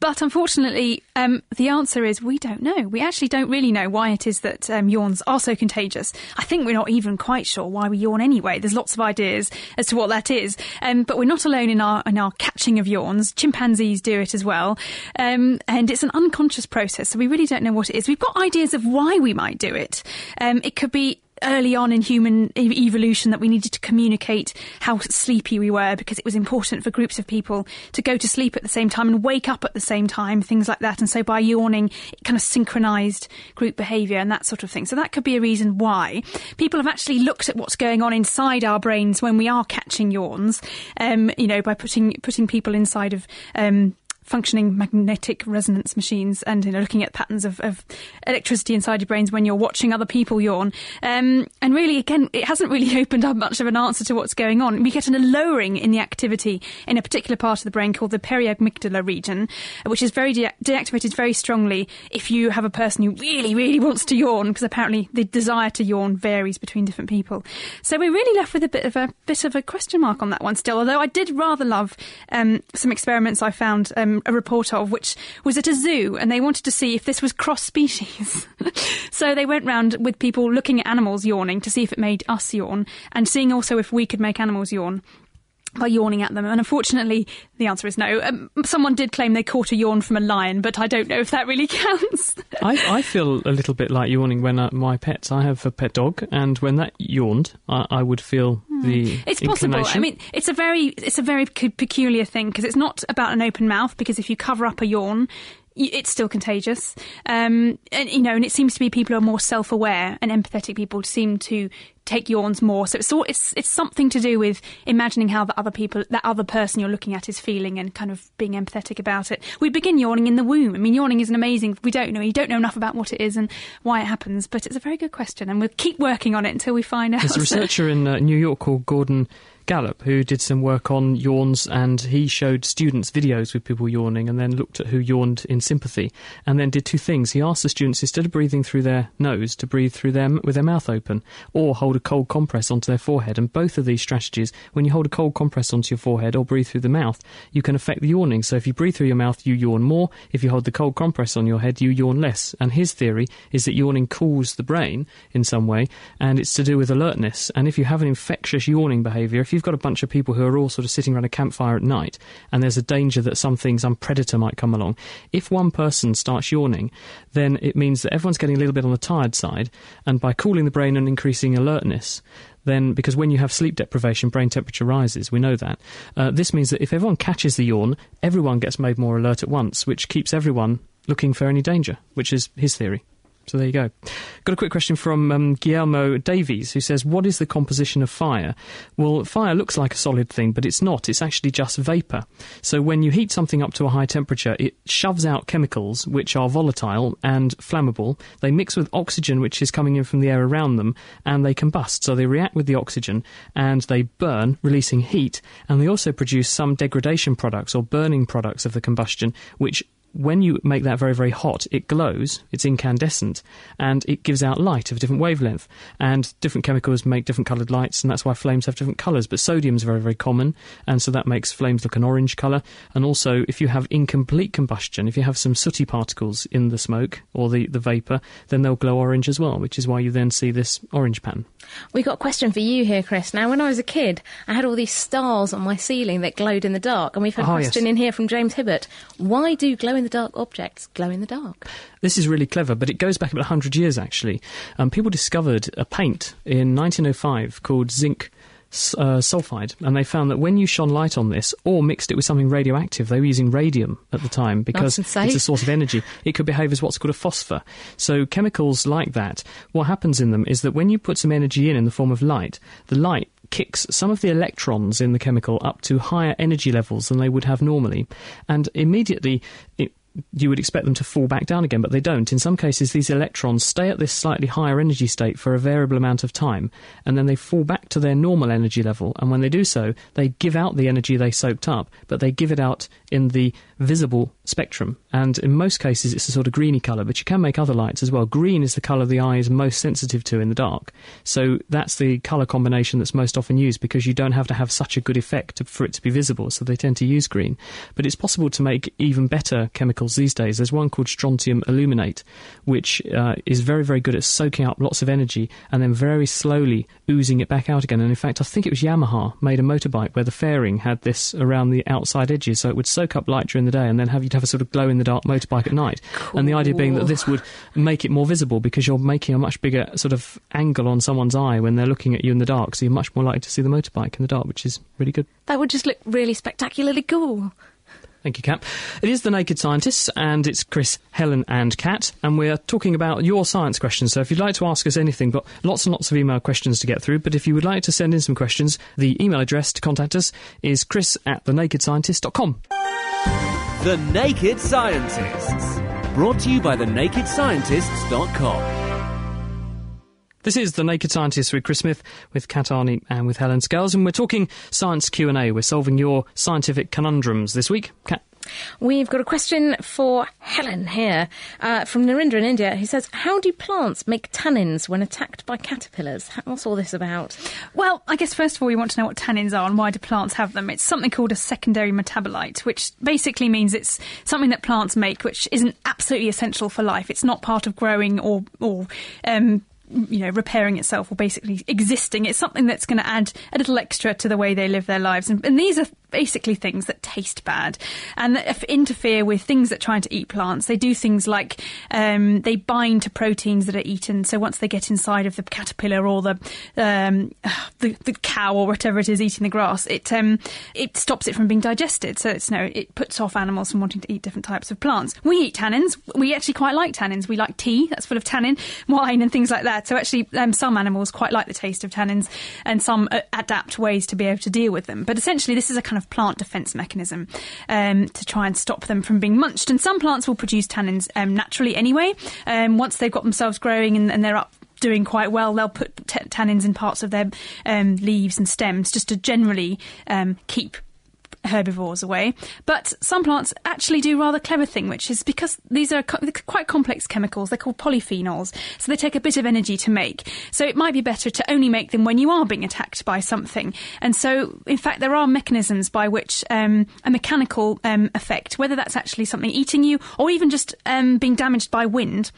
S4: But unfortunately, um, the answer is we don't know. We actually don't really know why it is that um, yawns are so contagious. I think we're not even quite sure why we yawn anyway. There's lots of ideas as to what that is. Um, but we're not alone in our, in our catching of yawns. Chimpanzees do it as well. Um, and it's an unconscious process, so we really don't know what it is. We've got ideas of why we might do it. Um, it could be early on in human evolution that we needed to communicate how sleepy we were because it was important for groups of people to go to sleep at the same time and wake up at the same time, things like that. And so by yawning, it kind of synchronized group behavior and that sort of thing. So that could be a reason why. People have actually looked at what's going on inside our brains when we are catching yawns, um, you know, by putting, putting people inside of, um, functioning magnetic resonance machines and you know looking at patterns of, of electricity inside your brains when you're watching other people yawn. Um, and really again it hasn't really opened up much of an answer to what's going on. We get a lowering in the activity in a particular part of the brain called the periamygdala region which is very de- deactivated very strongly if you have a person who really really wants to yawn because apparently the desire to yawn varies between different people. So we're really left with a bit of a bit of a question mark on that one still although I did rather love um, some experiments I found um, a report of, which was at a zoo, and they wanted to see if this was cross species. so they went round with people looking at animals yawning to see if it made us yawn, and seeing also if we could make animals yawn. By yawning at them, and unfortunately, the answer is no. Um, someone did claim they caught a yawn from a lion, but I don't know if that really counts.
S2: I, I feel a little bit like yawning when uh, my pets. I have a pet dog, and when that yawned, I, I would feel the
S4: Hmm. It's possible. I mean, it's a very it's a very peculiar thing because it's not about an open mouth. Because if you cover up a yawn, it's still contagious. Um, and you know, and it seems to be people who are more self-aware and empathetic people seem to take yawns more. So it's all, it's it's something to do with imagining how the other people, that other person you're looking at is feeling, and kind of being empathetic about it. We begin yawning in the womb. I mean, yawning is an amazing. We don't know. You don't know enough about what it is and why it happens, but it's a very good question, and we'll keep working on it until we find out.
S2: There's a researcher in uh, New York called Gordon Gallup who did some work on yawns and he showed students videos with people yawning and then looked at who yawned in sympathy and then did two things. He asked the students instead of breathing through their nose to breathe through them with their mouth open or hold a cold compress onto their forehead. And both of these strategies, when you hold a cold compress onto your forehead or breathe through the mouth, you can affect the yawning. So if you breathe through your mouth, you yawn more. If you hold the cold compress on your head, you yawn less. And his theory is that yawning cools the brain in some way and it's to do with alertness. And if you have an infectious yawning behaviour, if you've got a bunch of people who are all sort of sitting around a campfire at night and there's a danger that something, some predator might come along, if one person starts yawning, then it means that everyone's getting a little bit on the tired side. And by cooling the brain and increasing alertness, then because when you have sleep deprivation, brain temperature rises. We know that. Uh, this means that if everyone catches the yawn, everyone gets made more alert at once, which keeps everyone looking for any danger, which is his theory. So there you go. Got a quick question from um, Guillermo Davies, who says, "What is the composition of fire?" Well, fire looks like a solid thing, but it's not. It's actually just vapor. So when you heat something up to a high temperature, it shoves out chemicals which are volatile and flammable. They mix with oxygen, which is coming in from the air around them, and they combust. So they react with the oxygen and they burn, releasing heat. And they also produce some degradation products or burning products of the combustion, which when you make that very, very hot, it glows, it's incandescent, and it gives out light of a different wavelength. And different chemicals make different coloured lights, and that's why flames have different colours. But sodium is very, very common, and so that makes flames look an orange colour. And also, if you have incomplete combustion, if you have some sooty particles in the smoke or the, the vapour, then they'll glow orange as well, which is why you then see this orange pattern.
S3: We got a question for you here, Chris. Now, when I was a kid, I had all these stars on my ceiling that glowed in the dark, and we've had a
S2: Oh,
S3: question
S2: yes.
S3: in here from James Hibbert. Why do glow in the dark objects glow in the dark?
S2: This is really clever, but it goes back about 100 years actually. Um, people discovered a paint in 1905 called zinc uh, sulfide, and they found that when you shone light on this or mixed it with something radioactive, they were using radium at the time because it's a source of energy. It could behave as what's called a phosphor. So chemicals like that, what happens in them is that when you put some energy in in the form of light, the light kicks some of the electrons in the chemical up to higher energy levels than they would have normally, and immediately it you would expect them to fall back down again, but they don't. In some cases, these electrons stay at this slightly higher energy state for a variable amount of time, and then they fall back to their normal energy level. And when they do so, they give out the energy they soaked up, but they give it out in the visible spectrum. And in most cases, it's a sort of greeny colour, but you can make other lights as well. Green is the colour the eye is most sensitive to in the dark. So that's the colour combination that's most often used because you don't have to have such a good effect for it to be visible, so they tend to use green. But it's possible to make even better these days. There's one called strontium aluminate, which uh, is very, very good at soaking up lots of energy and then very slowly oozing it back out again. And in fact, I think it was Yamaha made a motorbike where the fairing had this around the outside edges, so it would soak up light during the day and then have you to have a sort of glow in the dark motorbike at night. And the idea being that this would make it more visible because you're making a much bigger sort of angle on someone's eye when they're looking at you in the dark, so you're much more likely to see the motorbike in the dark, which is really good.
S3: That would just look really spectacularly cool.
S2: Thank you, Cap. It is The Naked Scientists, and it's Chris, Helen, and Kat, and we're talking about your science questions. So if you'd like to ask us anything, got lots and lots of email questions to get through, but if you would like to send in some questions, the email address to contact us is chris at thenakedscientist.com.
S1: The Naked Scientists. Brought to you by thenakedscientists.com.
S2: This is The Naked Scientist with Chris Smith, with Kat Arney, and with Helen Scales, and we're talking science Q&A. We're solving your scientific conundrums this week. Kat?
S3: We've got a question for Helen here uh, from Narendra in India who says, How do plants make tannins when attacked by caterpillars? What's all this about?
S4: Well, I guess first of all, we want to know what tannins are and why do plants have them. It's something called a secondary metabolite, which basically means it's something that plants make which isn't absolutely essential for life. It's not part of growing or, or um, you know, repairing itself or basically existing. It's something that's going to add a little extra to the way they live their lives. And, and these are basically things that taste bad and interfere with things that try to eat plants. They do things like um, they bind to proteins that are eaten. So once they get inside of the caterpillar or the um, the, the cow or whatever it is eating the grass, it um, it stops it from being digested. So it's no, it puts off animals from wanting to eat different types of plants. We eat tannins. We actually quite like tannins. We like tea that's full of tannin, wine, and things like that. So actually, um, some animals quite like the taste of tannins, and some uh, adapt ways to be able to deal with them. But essentially, this is a kind of plant defence mechanism um, to try and stop them from being munched. And some plants will produce tannins um, naturally anyway. Um, once they've got themselves growing and, and they're up doing quite well, they'll put t- tannins in parts of their um, leaves and stems just to generally um, keep herbivores away. But some plants actually do rather clever thing, which is because these are co- quite complex chemicals. They're called polyphenols, so they take a bit of energy to make. So it might be better to only make them when you are being attacked by something. And so, in fact, there are mechanisms by which um, a mechanical um, effect, whether that's actually something eating you or even just um, being damaged by wind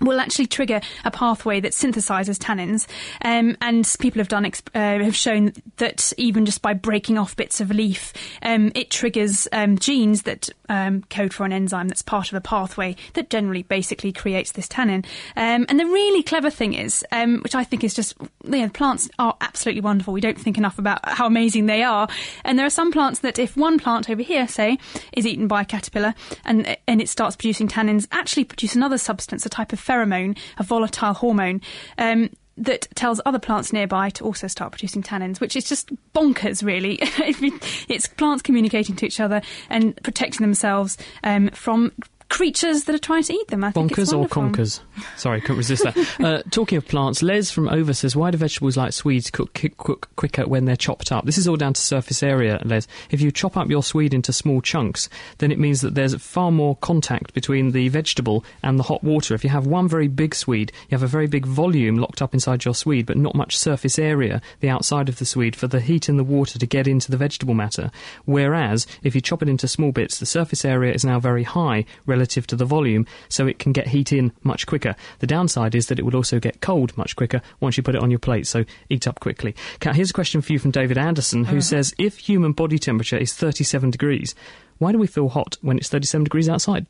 S4: will actually trigger a pathway that synthesizes tannins, um, and people have done exp- uh, have shown that even just by breaking off bits of leaf, um, it triggers um, genes that um, code for an enzyme that's part of a pathway that generally basically creates this tannin. Um, and the really clever thing is, um, which I think is just, you know, plants are absolutely wonderful. We don't think enough about how amazing they are, and there are some plants that if one plant over here, say, is eaten by a caterpillar and and it starts producing tannins, actually produce another substance, a type of pheromone, a volatile hormone. Um, that tells other plants nearby to also start producing tannins, which is just bonkers, really. it's plants communicating to each other and protecting themselves um, from creatures that are trying to eat them. I think
S2: Bonkers or conkers? Sorry, couldn't resist that. uh, talking of plants, Les from Over says, why do vegetables like Swedes cook, ki- cook quicker when they're chopped up? This is all down to surface area, Les. If you chop up your Swede into small chunks, then it means that there's far more contact between the vegetable and the hot water. If you have one very big Swede, you have a very big volume locked up inside your Swede, but not much surface area, the outside of the Swede, for the heat in the water to get into the vegetable matter. Whereas, if you chop it into small bits, the surface area is now very high relative to the volume, so it can get heat in much quicker. The downside is that it will also get cold much quicker once you put it on your plate, so eat up quickly. Kat, here's a question for you from David Anderson, who uh-huh. says if human body temperature is 37 degrees, why do we feel hot when it's 37 degrees outside?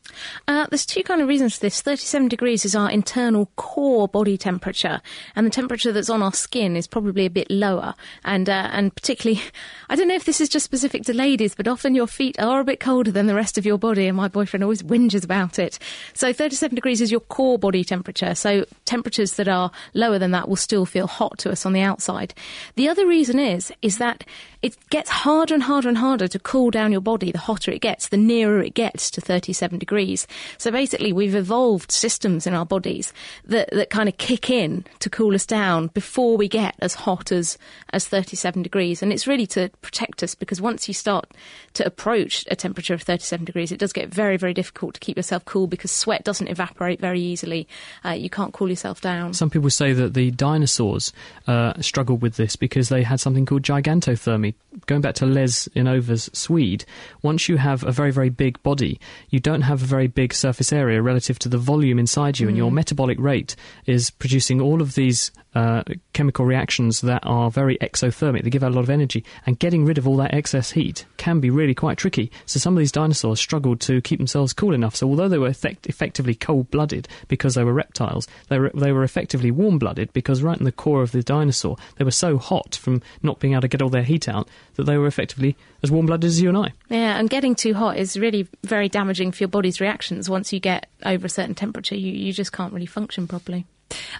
S3: Uh, there's two kind of reasons for this. 37 degrees is our internal core body temperature, and the temperature that's on our skin is probably a bit lower. And uh, and particularly, I don't know if this is just specific to ladies, but often your feet are a bit colder than the rest of your body, and my boyfriend always whinges about it. So 37 degrees is your core body temperature. So temperatures that are lower than that will still feel hot to us on the outside. The other reason is is that it gets harder and harder and harder to cool down your body the hotter it gets, the nearer it gets to 37 degrees. So basically, we've evolved systems in our bodies that, that kind of kick in to cool us down before we get as hot as, as 37 degrees. And it's really to protect us because once you start to approach a temperature of 37 degrees, it does get very, very difficult to keep yourself cool because sweat doesn't evaporate very easily. Uh, you can't cool yourself down.
S2: Some people say that the dinosaurs uh, struggled with this because they had something called gigantothermy. Going back to Les in Over's Swede, once you have a very, very big body, you don't have a very big surface area relative to the volume inside you, and your mm. metabolic rate is producing all of these uh, chemical reactions that are very exothermic. They give out a lot of energy, and getting rid of all that excess heat can be really quite tricky. So some of these dinosaurs struggled to keep themselves cool enough. So although they were effect- effectively cold-blooded because they were reptiles, they were, they were effectively warm-blooded because right in the core of the dinosaur, they were so hot from not being able to get all their heat out that they were effectively as warm-blooded as you and I.
S3: Yeah, and getting too hot is really very damaging for your body's reactions. Once you get over a certain temperature, you, you just can't really function properly.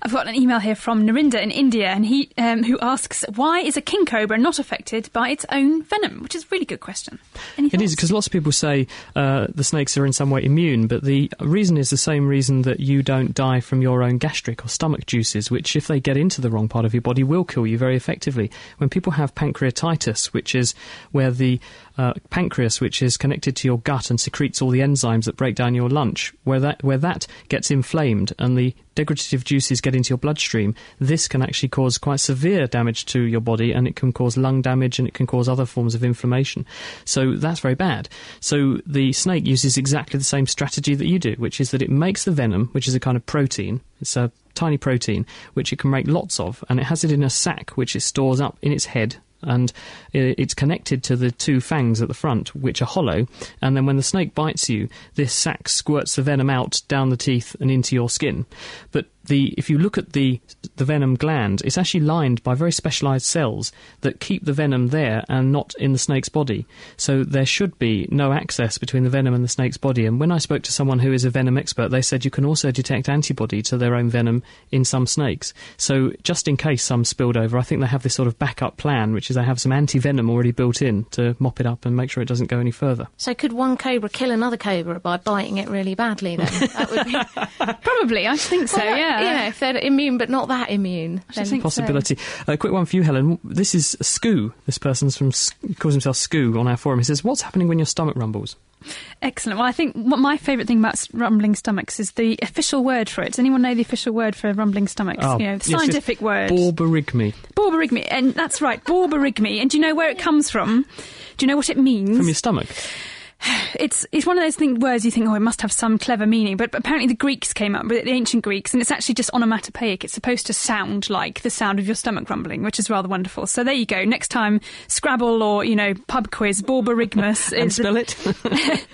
S4: I've got an email here from Narinda in India, and he um, who asks why is a king cobra not affected by its own venom, which is a really good question.
S2: It is because lots of people say uh, the snakes are in some way immune, but the reason is the same reason that you don't die from your own gastric or stomach juices, which, if they get into the wrong part of your body, will kill you very effectively. When people have pancreatitis, which is where the uh, pancreas, which is connected to your gut and secretes all the enzymes that break down your lunch, where that where that gets inflamed and the degradative juices get into your bloodstream, this can actually cause quite severe damage to your body and it can cause lung damage and it can cause other forms of inflammation. So that's very bad. So the snake uses exactly the same strategy that you do, which is that it makes the venom, which is a kind of protein. It's a tiny protein which it can make lots of, and it has it in a sac which it stores up in its head and it's connected to the two fangs at the front, which are hollow. And then when the snake bites you, this sac squirts the venom out down the teeth and into your skin. But the if you look at the the venom gland, it's actually lined by very specialised cells that keep the venom there and not in the snake's body. So there should be no access between the venom and the snake's body. And when I spoke to someone who is a venom expert, they said you can also detect antibody to their own venom in some snakes. So just in case some spilled over, I think they have this sort of backup plan, which is they have some anti venom already built in to mop it up and make sure it doesn't go any further.
S3: So could one cobra kill another cobra by biting it really badly then? That would be
S4: Probably, I think so.
S3: Well,
S4: yeah.
S3: You know, if they're immune but not that immune.
S4: that's
S3: a
S4: think-
S2: possibility. A quick one for you, Helen. This is Scoo. This person's from S- calls himself Scoo on our forum. He says, "What's happening when your stomach rumbles?"
S4: Excellent. Well, I think what my favourite thing about rumbling stomachs is the official word for it. Does anyone know the official word for rumbling stomachs?
S2: Oh,
S4: you know,
S2: yes,
S4: the
S2: yes.
S4: scientific word.
S2: Borborygmi.
S4: Borborygmi. And that's right, borborygmi. And do you know where it comes from? Do you know what it means?
S2: From your stomach.
S4: It's it's one of those thing, words you think, oh, it must have some clever meaning. But apparently the Greeks came up with it, the ancient Greeks, and it's actually just onomatopoeic. It's supposed to sound like the sound of your stomach rumbling, which is rather wonderful. So there you go. Next time, Scrabble or you know pub quiz, Borborygmus
S2: And
S4: is.
S2: spell it.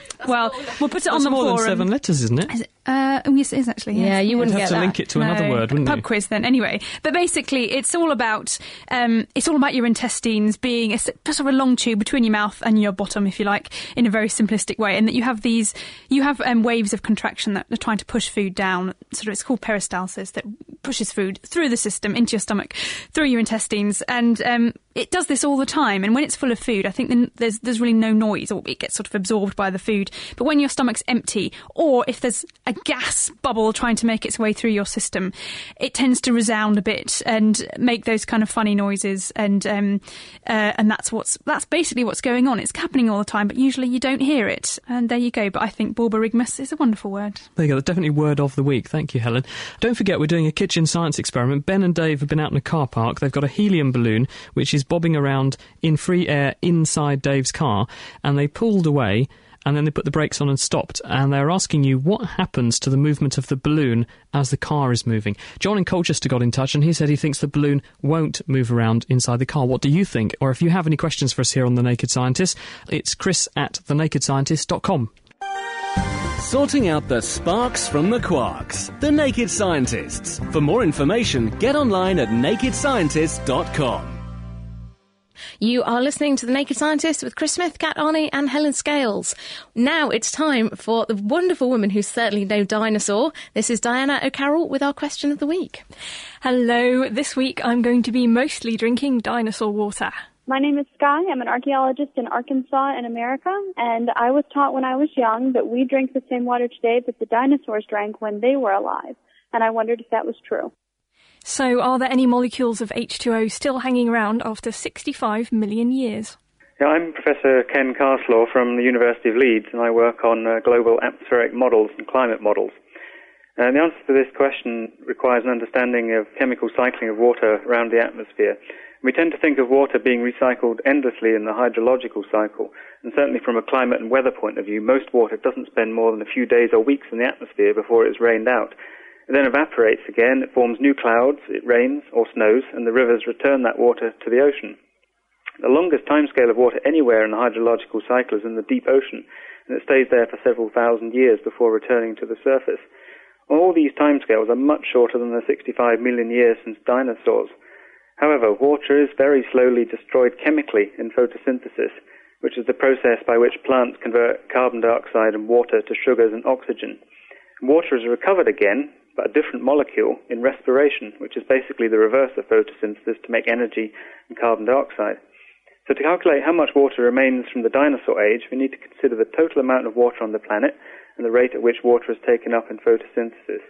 S4: well, we'll put it on
S2: That's
S4: the
S2: more
S4: forum.
S2: than seven letters, isn't it?
S4: Is it? Uh, oh, yes, it is actually.
S3: Yeah, you wouldn't
S2: You'd have
S3: get
S2: to
S3: that.
S2: link it to another word, wouldn't
S4: pub
S2: you?
S4: quiz then. Anyway, but basically, it's all about um, it's all about your intestines being a, s- sort of a long tube between your mouth and your bottom, if you like, in a very simplistic way, and that you have these you have um, waves of contraction that are trying to push food down. Sort of, it's called peristalsis that pushes food through the system into your stomach, through your intestines, and um,
S10: it does this all the time. And when it's full of food, I think there's there's really no noise, or it gets sort of absorbed by the food. But when your stomach's empty, or if there's a gas bubble trying to make its way through your system, it tends to resound a bit and make those kind of funny noises. And um, uh, and that's what's that's basically what's going on. It's happening all the time, but usually you don't hear it. And there you go. But I think Borborygmus is a wonderful word.
S2: There you go. That's definitely word of the week. Thank you, Helen. Don't forget, we're doing a kitchen science experiment. Ben and Dave have been out in a car park. They've got a helium balloon which is bobbing around in free air inside Dave's car, and they pulled away and then they put the brakes on and stopped. And they're asking you what happens to the movement of the balloon as the car is moving. John in Colchester got in touch and he said he thinks the balloon won't move around inside the car. What do you think? Or if you have any questions for us here on The Naked Scientist, it's chris at thenakedscientist.com.
S1: Sorting out the sparks from the quarks. The Naked Scientists. For more information, get online at nakedscientist.com.
S3: You are listening to The Naked Scientist with Chris Smith, Kat Arney, and Helen Scales. Now it's time for the wonderful woman who's certainly no dinosaur. This is Diana O'Carroll with our question of the week.
S10: Hello. This week I'm going to be mostly drinking dinosaur water.
S5: My name is Sky. I'm an archaeologist in Arkansas in America, and I was taught when I was young that we drink the same water today that the dinosaurs drank when they were alive, and I wondered if that was true.
S10: So, are there any molecules of H2O still hanging around after 65 million years?
S11: Yeah, I'm Professor Ken Carslaw from the University of Leeds, and I work on uh, global atmospheric models and climate models. And the answer to this question requires an understanding of chemical cycling of water around the atmosphere. We tend to think of water being recycled endlessly in the hydrological cycle, and certainly from a climate and weather point of view, most water doesn't spend more than a few days or weeks in the atmosphere before it's rained out. It then evaporates again, it forms new clouds, it rains or snows, and the rivers return that water to the ocean. The longest timescale of water anywhere in the hydrological cycle is in the deep ocean, and it stays there for several thousand years before returning to the surface. All these timescales are much shorter than the 65 million years since dinosaurs. However, water is very slowly destroyed chemically in photosynthesis, which is the process by which plants convert carbon dioxide and water to sugars and oxygen. Water is recovered again, but a different molecule, in respiration, which is basically the reverse of photosynthesis to make energy and carbon dioxide. So to calculate how much water remains from the dinosaur age, we need to consider the total amount of water on the planet and the rate at which water is taken up in photosynthesis.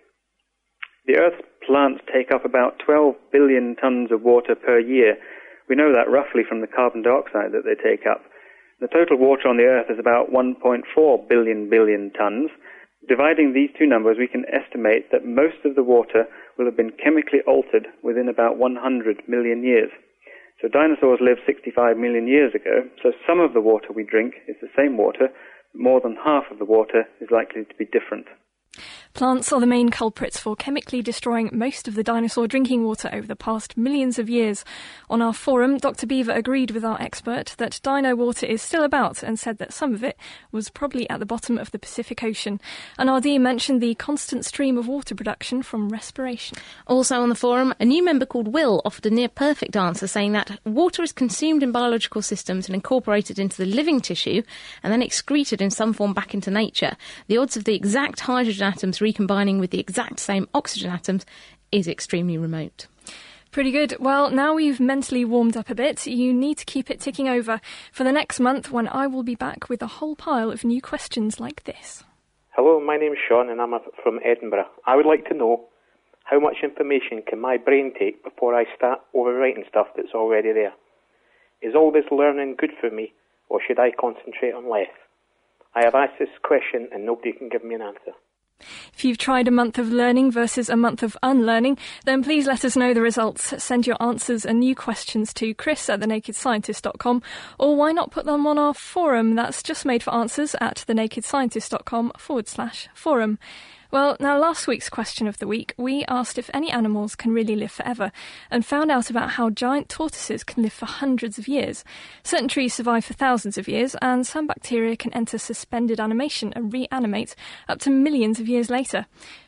S11: The Earth's plants take up about 12 billion tons of water per year. We know that roughly from the carbon dioxide that they take up. The total water on the Earth is about 1.4 billion billion tons. Dividing these two numbers, we can estimate that most of the water will have been chemically altered within about 100 million years. So dinosaurs lived 65 million years ago, so some of the water we drink is the same water, more than half of the water is likely to be different.
S10: Plants are the main culprits for chemically destroying most of the dinosaur drinking water over the past millions of years. On our forum, Dr. Beaver agreed with our expert that dino water is still about and said that some of it was probably at the bottom of the Pacific Ocean. And RD mentioned the constant stream of water production from respiration.
S3: Also on the forum, a new member called Will offered a near perfect answer saying that water is consumed in biological systems and incorporated into the living tissue and then excreted in some form back into nature. The odds of the exact hydrogen atoms recombining with the exact same oxygen atoms is extremely remote.
S10: Pretty good. Well, now we've mentally warmed up a bit, you need to keep it ticking over for the next month when I will be back with a whole pile of new questions like this.
S12: Hello, my name is Sean and I'm from Edinburgh. I would like to know how much information can my brain take before I start overwriting stuff that's already there? Is all this learning good for me or should I concentrate on less? I have asked this question and nobody can give me an answer.
S10: If you've tried a month of learning versus a month of unlearning, then please let us know the results. Send your answers and new questions to chris at thenakedscientist.com or why not put them on our forum that's just made for answers at thenakedscientist.com forward slash forum. Well, now, last week's question of the week, we asked if any animals can really live forever and found out about how giant tortoises can live for hundreds of years. Certain trees survive for thousands of years, and some bacteria can enter suspended animation and reanimate up to millions of years later.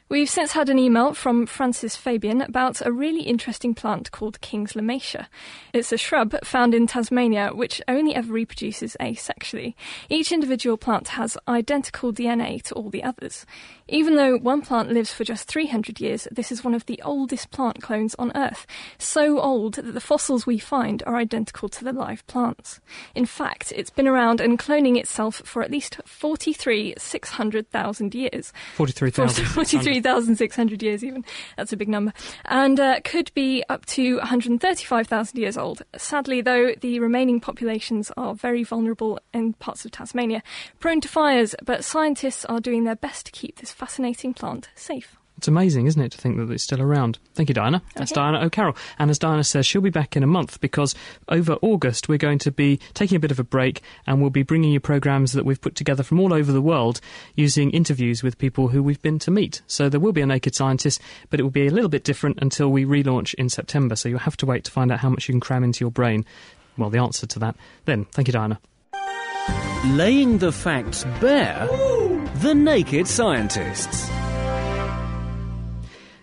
S4: We've since had an email from Francis Fabian about a really interesting plant called King's Lomatia. It's a shrub found in Tasmania which only ever reproduces asexually. Each individual plant has identical DNA to all the others. Even though one plant lives for just 300 years, this is one of the oldest plant clones on Earth. So old that the fossils we find are identical to the live plants. In fact, it's been around and cloning itself for at least 43 600,000 years.
S2: 43,000.
S4: 43,600 years, even. That's a big number. And uh, could be up to 135,000 years old. Sadly, though, the remaining populations are very vulnerable in parts of Tasmania, prone to fires, but scientists are doing their best to keep this fascinating plant safe.
S2: It's amazing, isn't it, to think that it's still around. Thank you, Diana. Oh, That's
S4: Okay.
S2: Diana O'Carroll. And as Diana says, she'll be back in a month because over August we're going to be taking a bit of a break and we'll be bringing you programmes that we've put together from all over the world using interviews with people who we've been to meet. So there will be a Naked Scientist, but it will be a little bit different until we relaunch in September. So you'll have to wait to find out how much you can cram into your brain. Well, the answer to that then. Thank you, Diana.
S1: Laying the facts bare. The Naked Scientists.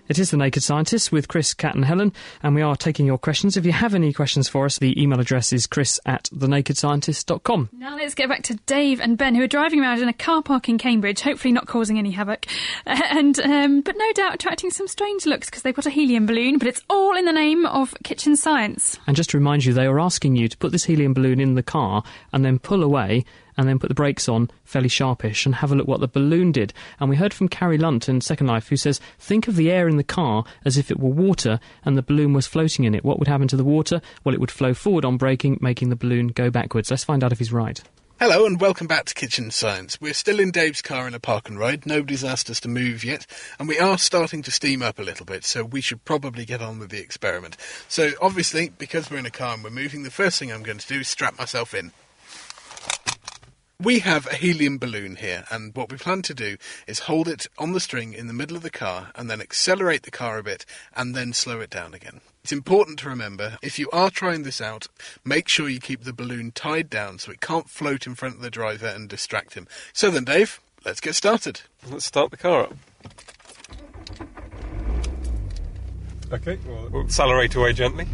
S2: It is The Naked Scientists with Chris, Kat, and Helen, and we are taking your questions. If you have any questions for us, the email address is chris at thenakedscientist.com.
S4: Now let's get back to Dave and Ben, who are driving around in a car park in Cambridge, hopefully not causing any havoc, and um, but no doubt attracting some strange looks because they've got a helium balloon, but it's all in the name of kitchen science.
S2: And just to remind you, they are asking you to put this helium balloon in the car and then pull away and then put the brakes on fairly sharpish and have a look what the balloon did. And we heard from Carrie Lunt in Second Life who says, think of the air in the car as if it were water and the balloon was floating in it. What would happen to the water? Well, it would flow forward on braking, making the balloon go backwards. Let's find out if he's right.
S8: Hello and welcome back to Kitchen Science. We're still in Dave's car in a park and ride. Nobody's asked us to move yet, and we are starting to steam up a little bit, so we should probably get on with the experiment. So, obviously, because we're in a car and we're moving, the first thing I'm going to do is strap myself in. We have a helium balloon here, and what we plan to do is hold it on the string in the middle of the car and then accelerate the car a bit and then slow it down again. It's important to remember if you are trying this out, make sure you keep the balloon tied down so it can't float in front of the driver and distract him. So then, Dave, let's get started.
S9: Let's start the car up. Okay, well, we'll accelerate away gently.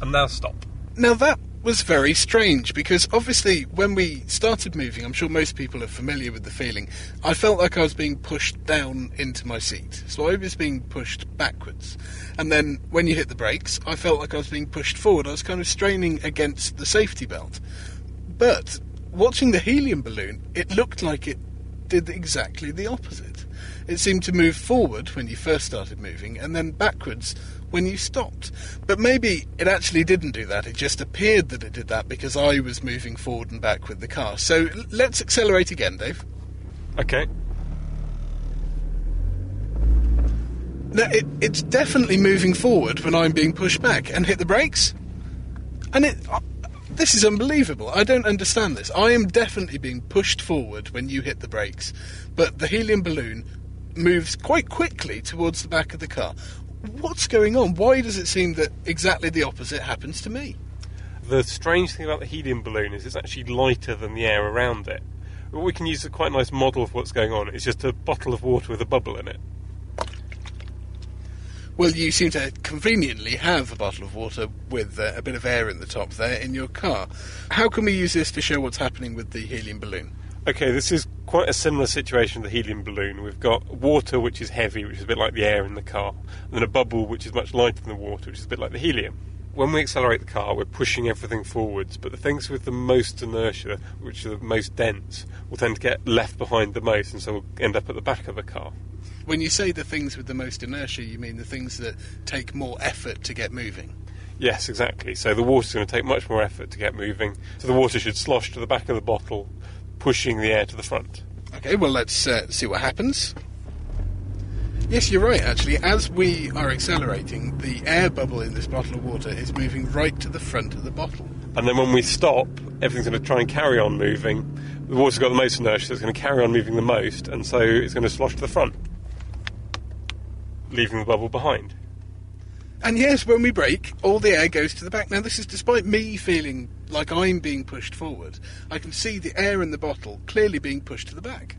S9: And now stop.
S8: Now that was very strange because obviously when we started moving, I'm sure most people are familiar with the feeling. I felt like I was being pushed down into my seat, so I was being pushed backwards. And then when you hit the brakes, I felt like I was being pushed forward. I was kind of straining against the safety belt. But watching the helium balloon, it looked like it did exactly the opposite. It seemed to move forward when you first started moving and then backwards when you stopped. But maybe it actually didn't do that. It just appeared that it did that because I was moving forward and back with the car. So let's accelerate again, Dave.
S9: Okay.
S8: Now, it, it's definitely moving forward when I'm being pushed back and hit the brakes. And it. Uh, this is unbelievable. I don't understand this. I am definitely being pushed forward when you hit the brakes, but the helium balloon moves quite quickly towards the back of the car. What's going on? Why does it seem that exactly the opposite happens to me?
S9: The strange thing about the helium balloon is it's actually lighter than the air around it. We can use a quite nice model of what's going on. It's just a bottle of water with a bubble in it.
S8: Well, you seem to conveniently have a bottle of water with uh, a bit of air in the top there in your car. How can we use this to show what's happening with the helium balloon?
S9: Okay, this is quite a similar situation to the helium balloon. We've got water, which is heavy, which is a bit like the air in the car, and then a bubble, which is much lighter than the water, which is a bit like the helium. When we accelerate the car, we're pushing everything forwards, but the things with the most inertia, which are the most dense, will tend to get left behind the most, and so we'll end up at the back of the car.
S8: When you say the things with the most inertia, you mean the things that take more effort to get moving.
S9: Yes, exactly. So the water's going to take much more effort to get moving. So the water should slosh to the back of the bottle, pushing the air to the front.
S8: Okay, well, let's uh, see what happens. Yes, you're right, actually. As we are accelerating, the air bubble in this bottle of water is moving right to the front of the bottle.
S9: And then when we stop, everything's going to try and carry on moving. The water's got the most inertia, so it's going to carry on moving the most, and so it's going to slosh to the front, leaving the bubble behind.
S8: And yes, when we brake, all the air goes to the back. Now, this is despite me feeling like I'm being pushed forward. I can see the air in the bottle clearly being pushed to the back.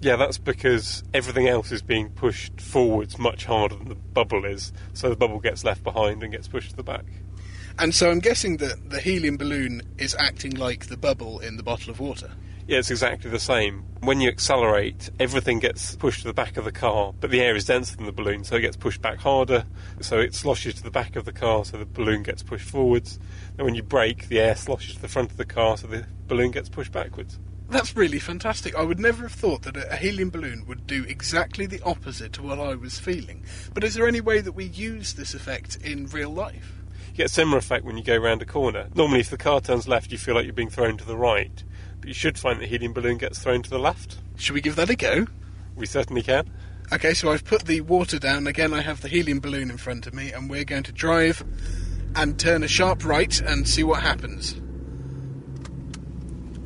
S9: Yeah, that's because everything else is being pushed forwards much harder than the bubble is, so the bubble gets left behind and gets pushed to the back.
S8: And so I'm guessing that the helium balloon is acting like the bubble in the bottle of water.
S9: Yeah, it's exactly the same. When you accelerate, everything gets pushed to the back of the car, but the air is denser than the balloon, so it gets pushed back harder, so it sloshes to the back of the car, so the balloon gets pushed forwards. And when you brake, the air sloshes to the front of the car, so the balloon gets pushed backwards.
S8: That's really fantastic. I would never have thought that a helium balloon would do exactly the opposite to what I was feeling. But is there any way that we use this effect in real life?
S9: You get a similar effect when you go around a corner. Normally, if the car turns left, you feel like you're being thrown to the right but you should find the helium balloon gets thrown to the left.
S8: Should we give that a go?
S9: We certainly can.
S8: Okay, so I've put the water down. Again, I have the helium balloon in front of me, and we're going to drive and turn a sharp right and see what happens.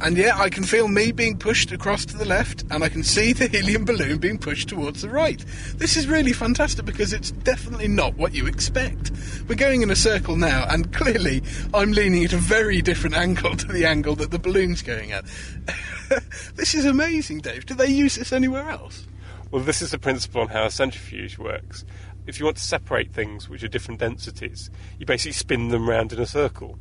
S8: And yeah, I can feel me being pushed across to the left, and I can see the helium balloon being pushed towards the right. This is really fantastic because it's definitely not what you expect. We're going in a circle now, and clearly I'm leaning at a very different angle to the angle that the balloon's going at. this is amazing, Dave. Do they use this anywhere else?
S9: Well, this is the principle on how a centrifuge works. If you want to separate things which are different densities, you basically spin them round in a circle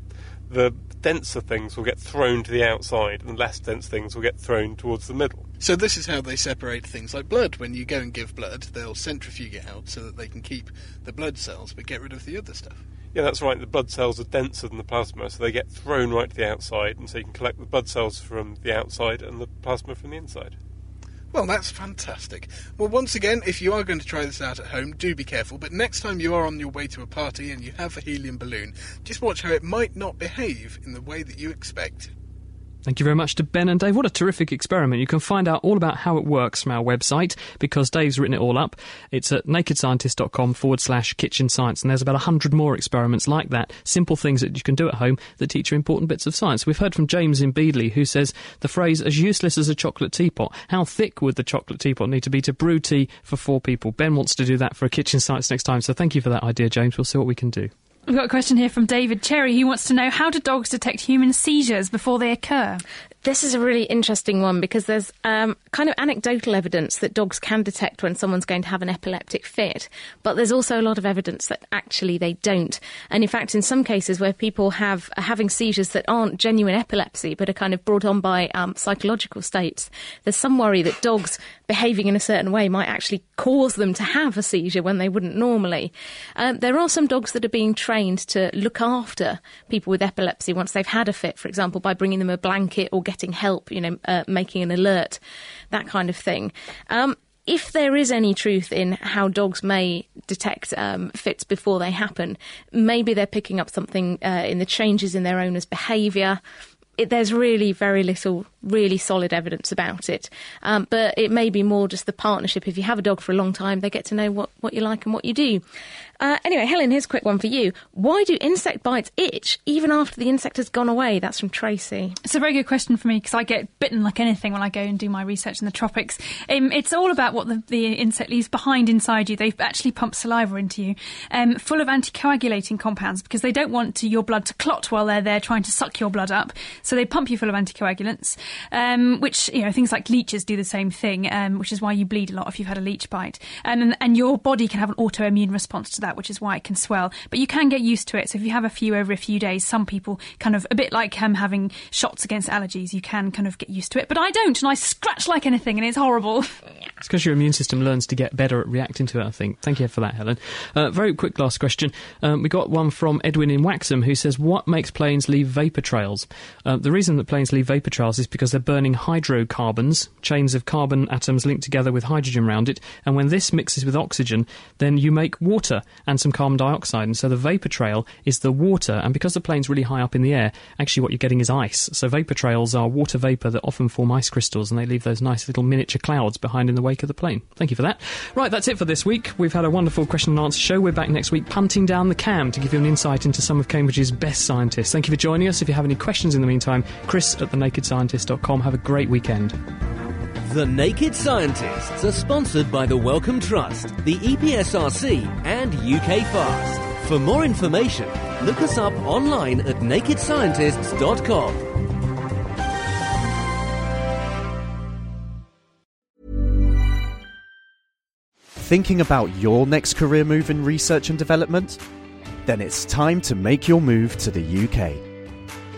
S9: the denser things will get thrown to the outside and the less dense things will get thrown towards the middle.
S8: So this is how they separate things like blood. When you go and give blood, they'll centrifuge it out so that they can keep the blood cells but get rid of the other stuff.
S9: Yeah, that's right. The blood cells are denser than the plasma, so they get thrown right to the outside, and so you can collect the blood cells from the outside and the plasma from the inside.
S8: Well, that's fantastic. Well, once again, if you are going to try this out at home, do be careful. But next time you are on your way to a party and you have a helium balloon, just watch how it might not behave in the way that you expect.
S2: Thank you very much to Ben and Dave. What a terrific experiment. You can find out all about how it works from our website because Dave's written it all up. It's at nakedscientist.com forward slash kitchen science, and there's about 100 more experiments like that, simple things that you can do at home that teach you important bits of science. We've heard from James in Beedley who says the phrase, as useless as a chocolate teapot, how thick would the chocolate teapot need to be to brew tea for four people? Ben wants to do that for a kitchen science next time, so thank you for that idea, James. We'll see what we can do.
S4: We've got a question here from David Cherry. He wants to know how do dogs detect human seizures before they occur?
S3: This is a really interesting one because there's um, kind of anecdotal evidence that dogs can detect when someone's going to have an epileptic fit, but there's also a lot of evidence that actually they don't. And in fact, in some cases where people have are having seizures that aren't genuine epilepsy but are kind of brought on by um, psychological states, there's some worry that dogs behaving in a certain way might actually cause them to have a seizure when they wouldn't normally. Um, there are some dogs that are being trained to look after people with epilepsy once they've had a fit, for example, by bringing them a blanket or getting help, you know, uh, making an alert, that kind of thing. Um, if there is any truth in how dogs may detect um, fits before they happen, maybe they're picking up something uh, in the changes in their owner's behaviour. It, there's really very little really solid evidence about it. Um, but it may be more just the partnership. If you have a dog for a long time, they get to know what, what you like and what you do. Uh, anyway, Helen, here's a quick one for you. Why do insect bites itch even after the insect has gone away? That's from Tracy.
S4: It's a very good question for me because I get bitten like anything when I go and do my research in the tropics. Um, it's all about what the, the, insect leaves behind inside you. They actually pump saliva into you, um, full of anticoagulating compounds because they don't want to, your blood to clot while they're there trying to suck your blood up. So they pump you full of anticoagulants, um, which, you know, things like leeches do the same thing, um, which is why you bleed a lot if you've had a leech bite. and, and your body can have an autoimmune response to that that, which is why it can swell. But you can get used to it. So if you have a few over a few days, some people kind of a bit like um, having shots against allergies, you can kind of get used to it. But I don't, and I scratch like anything, and it's horrible.
S2: It's because your immune system learns to get better at reacting to it. I think. Thank you for that, Helen. Uh, very quick last question. Um, we got one from Edwin in Waxham who says, "What makes planes leave vapor trails?" Uh, the reason that planes leave vapor trails is because they're burning hydrocarbons, chains of carbon atoms linked together with hydrogen around it, and when this mixes with oxygen, then you make water and some carbon dioxide. And so the vapor trail is the water. And because the plane's really high up in the air, actually what you're getting is ice. So vapor trails are water vapor that often form ice crystals and they leave those nice little miniature clouds behind in the wake of the plane. Thank you for that. Right, that's it for this week. We've had a wonderful question and answer show. We're back next week punting down the cam to give you an insight into some of Cambridge's best scientists. Thank you for joining us. If you have any questions in the meantime, chris at thenakedscientist.com. Have a great weekend.
S1: The Naked Scientists are sponsored by the Wellcome Trust, the EPSRC, and UK Fast. For more information, look us up online at nakedscientists.com.
S13: thinking about your next career move in research and development? Then it's time to make your move to the UK.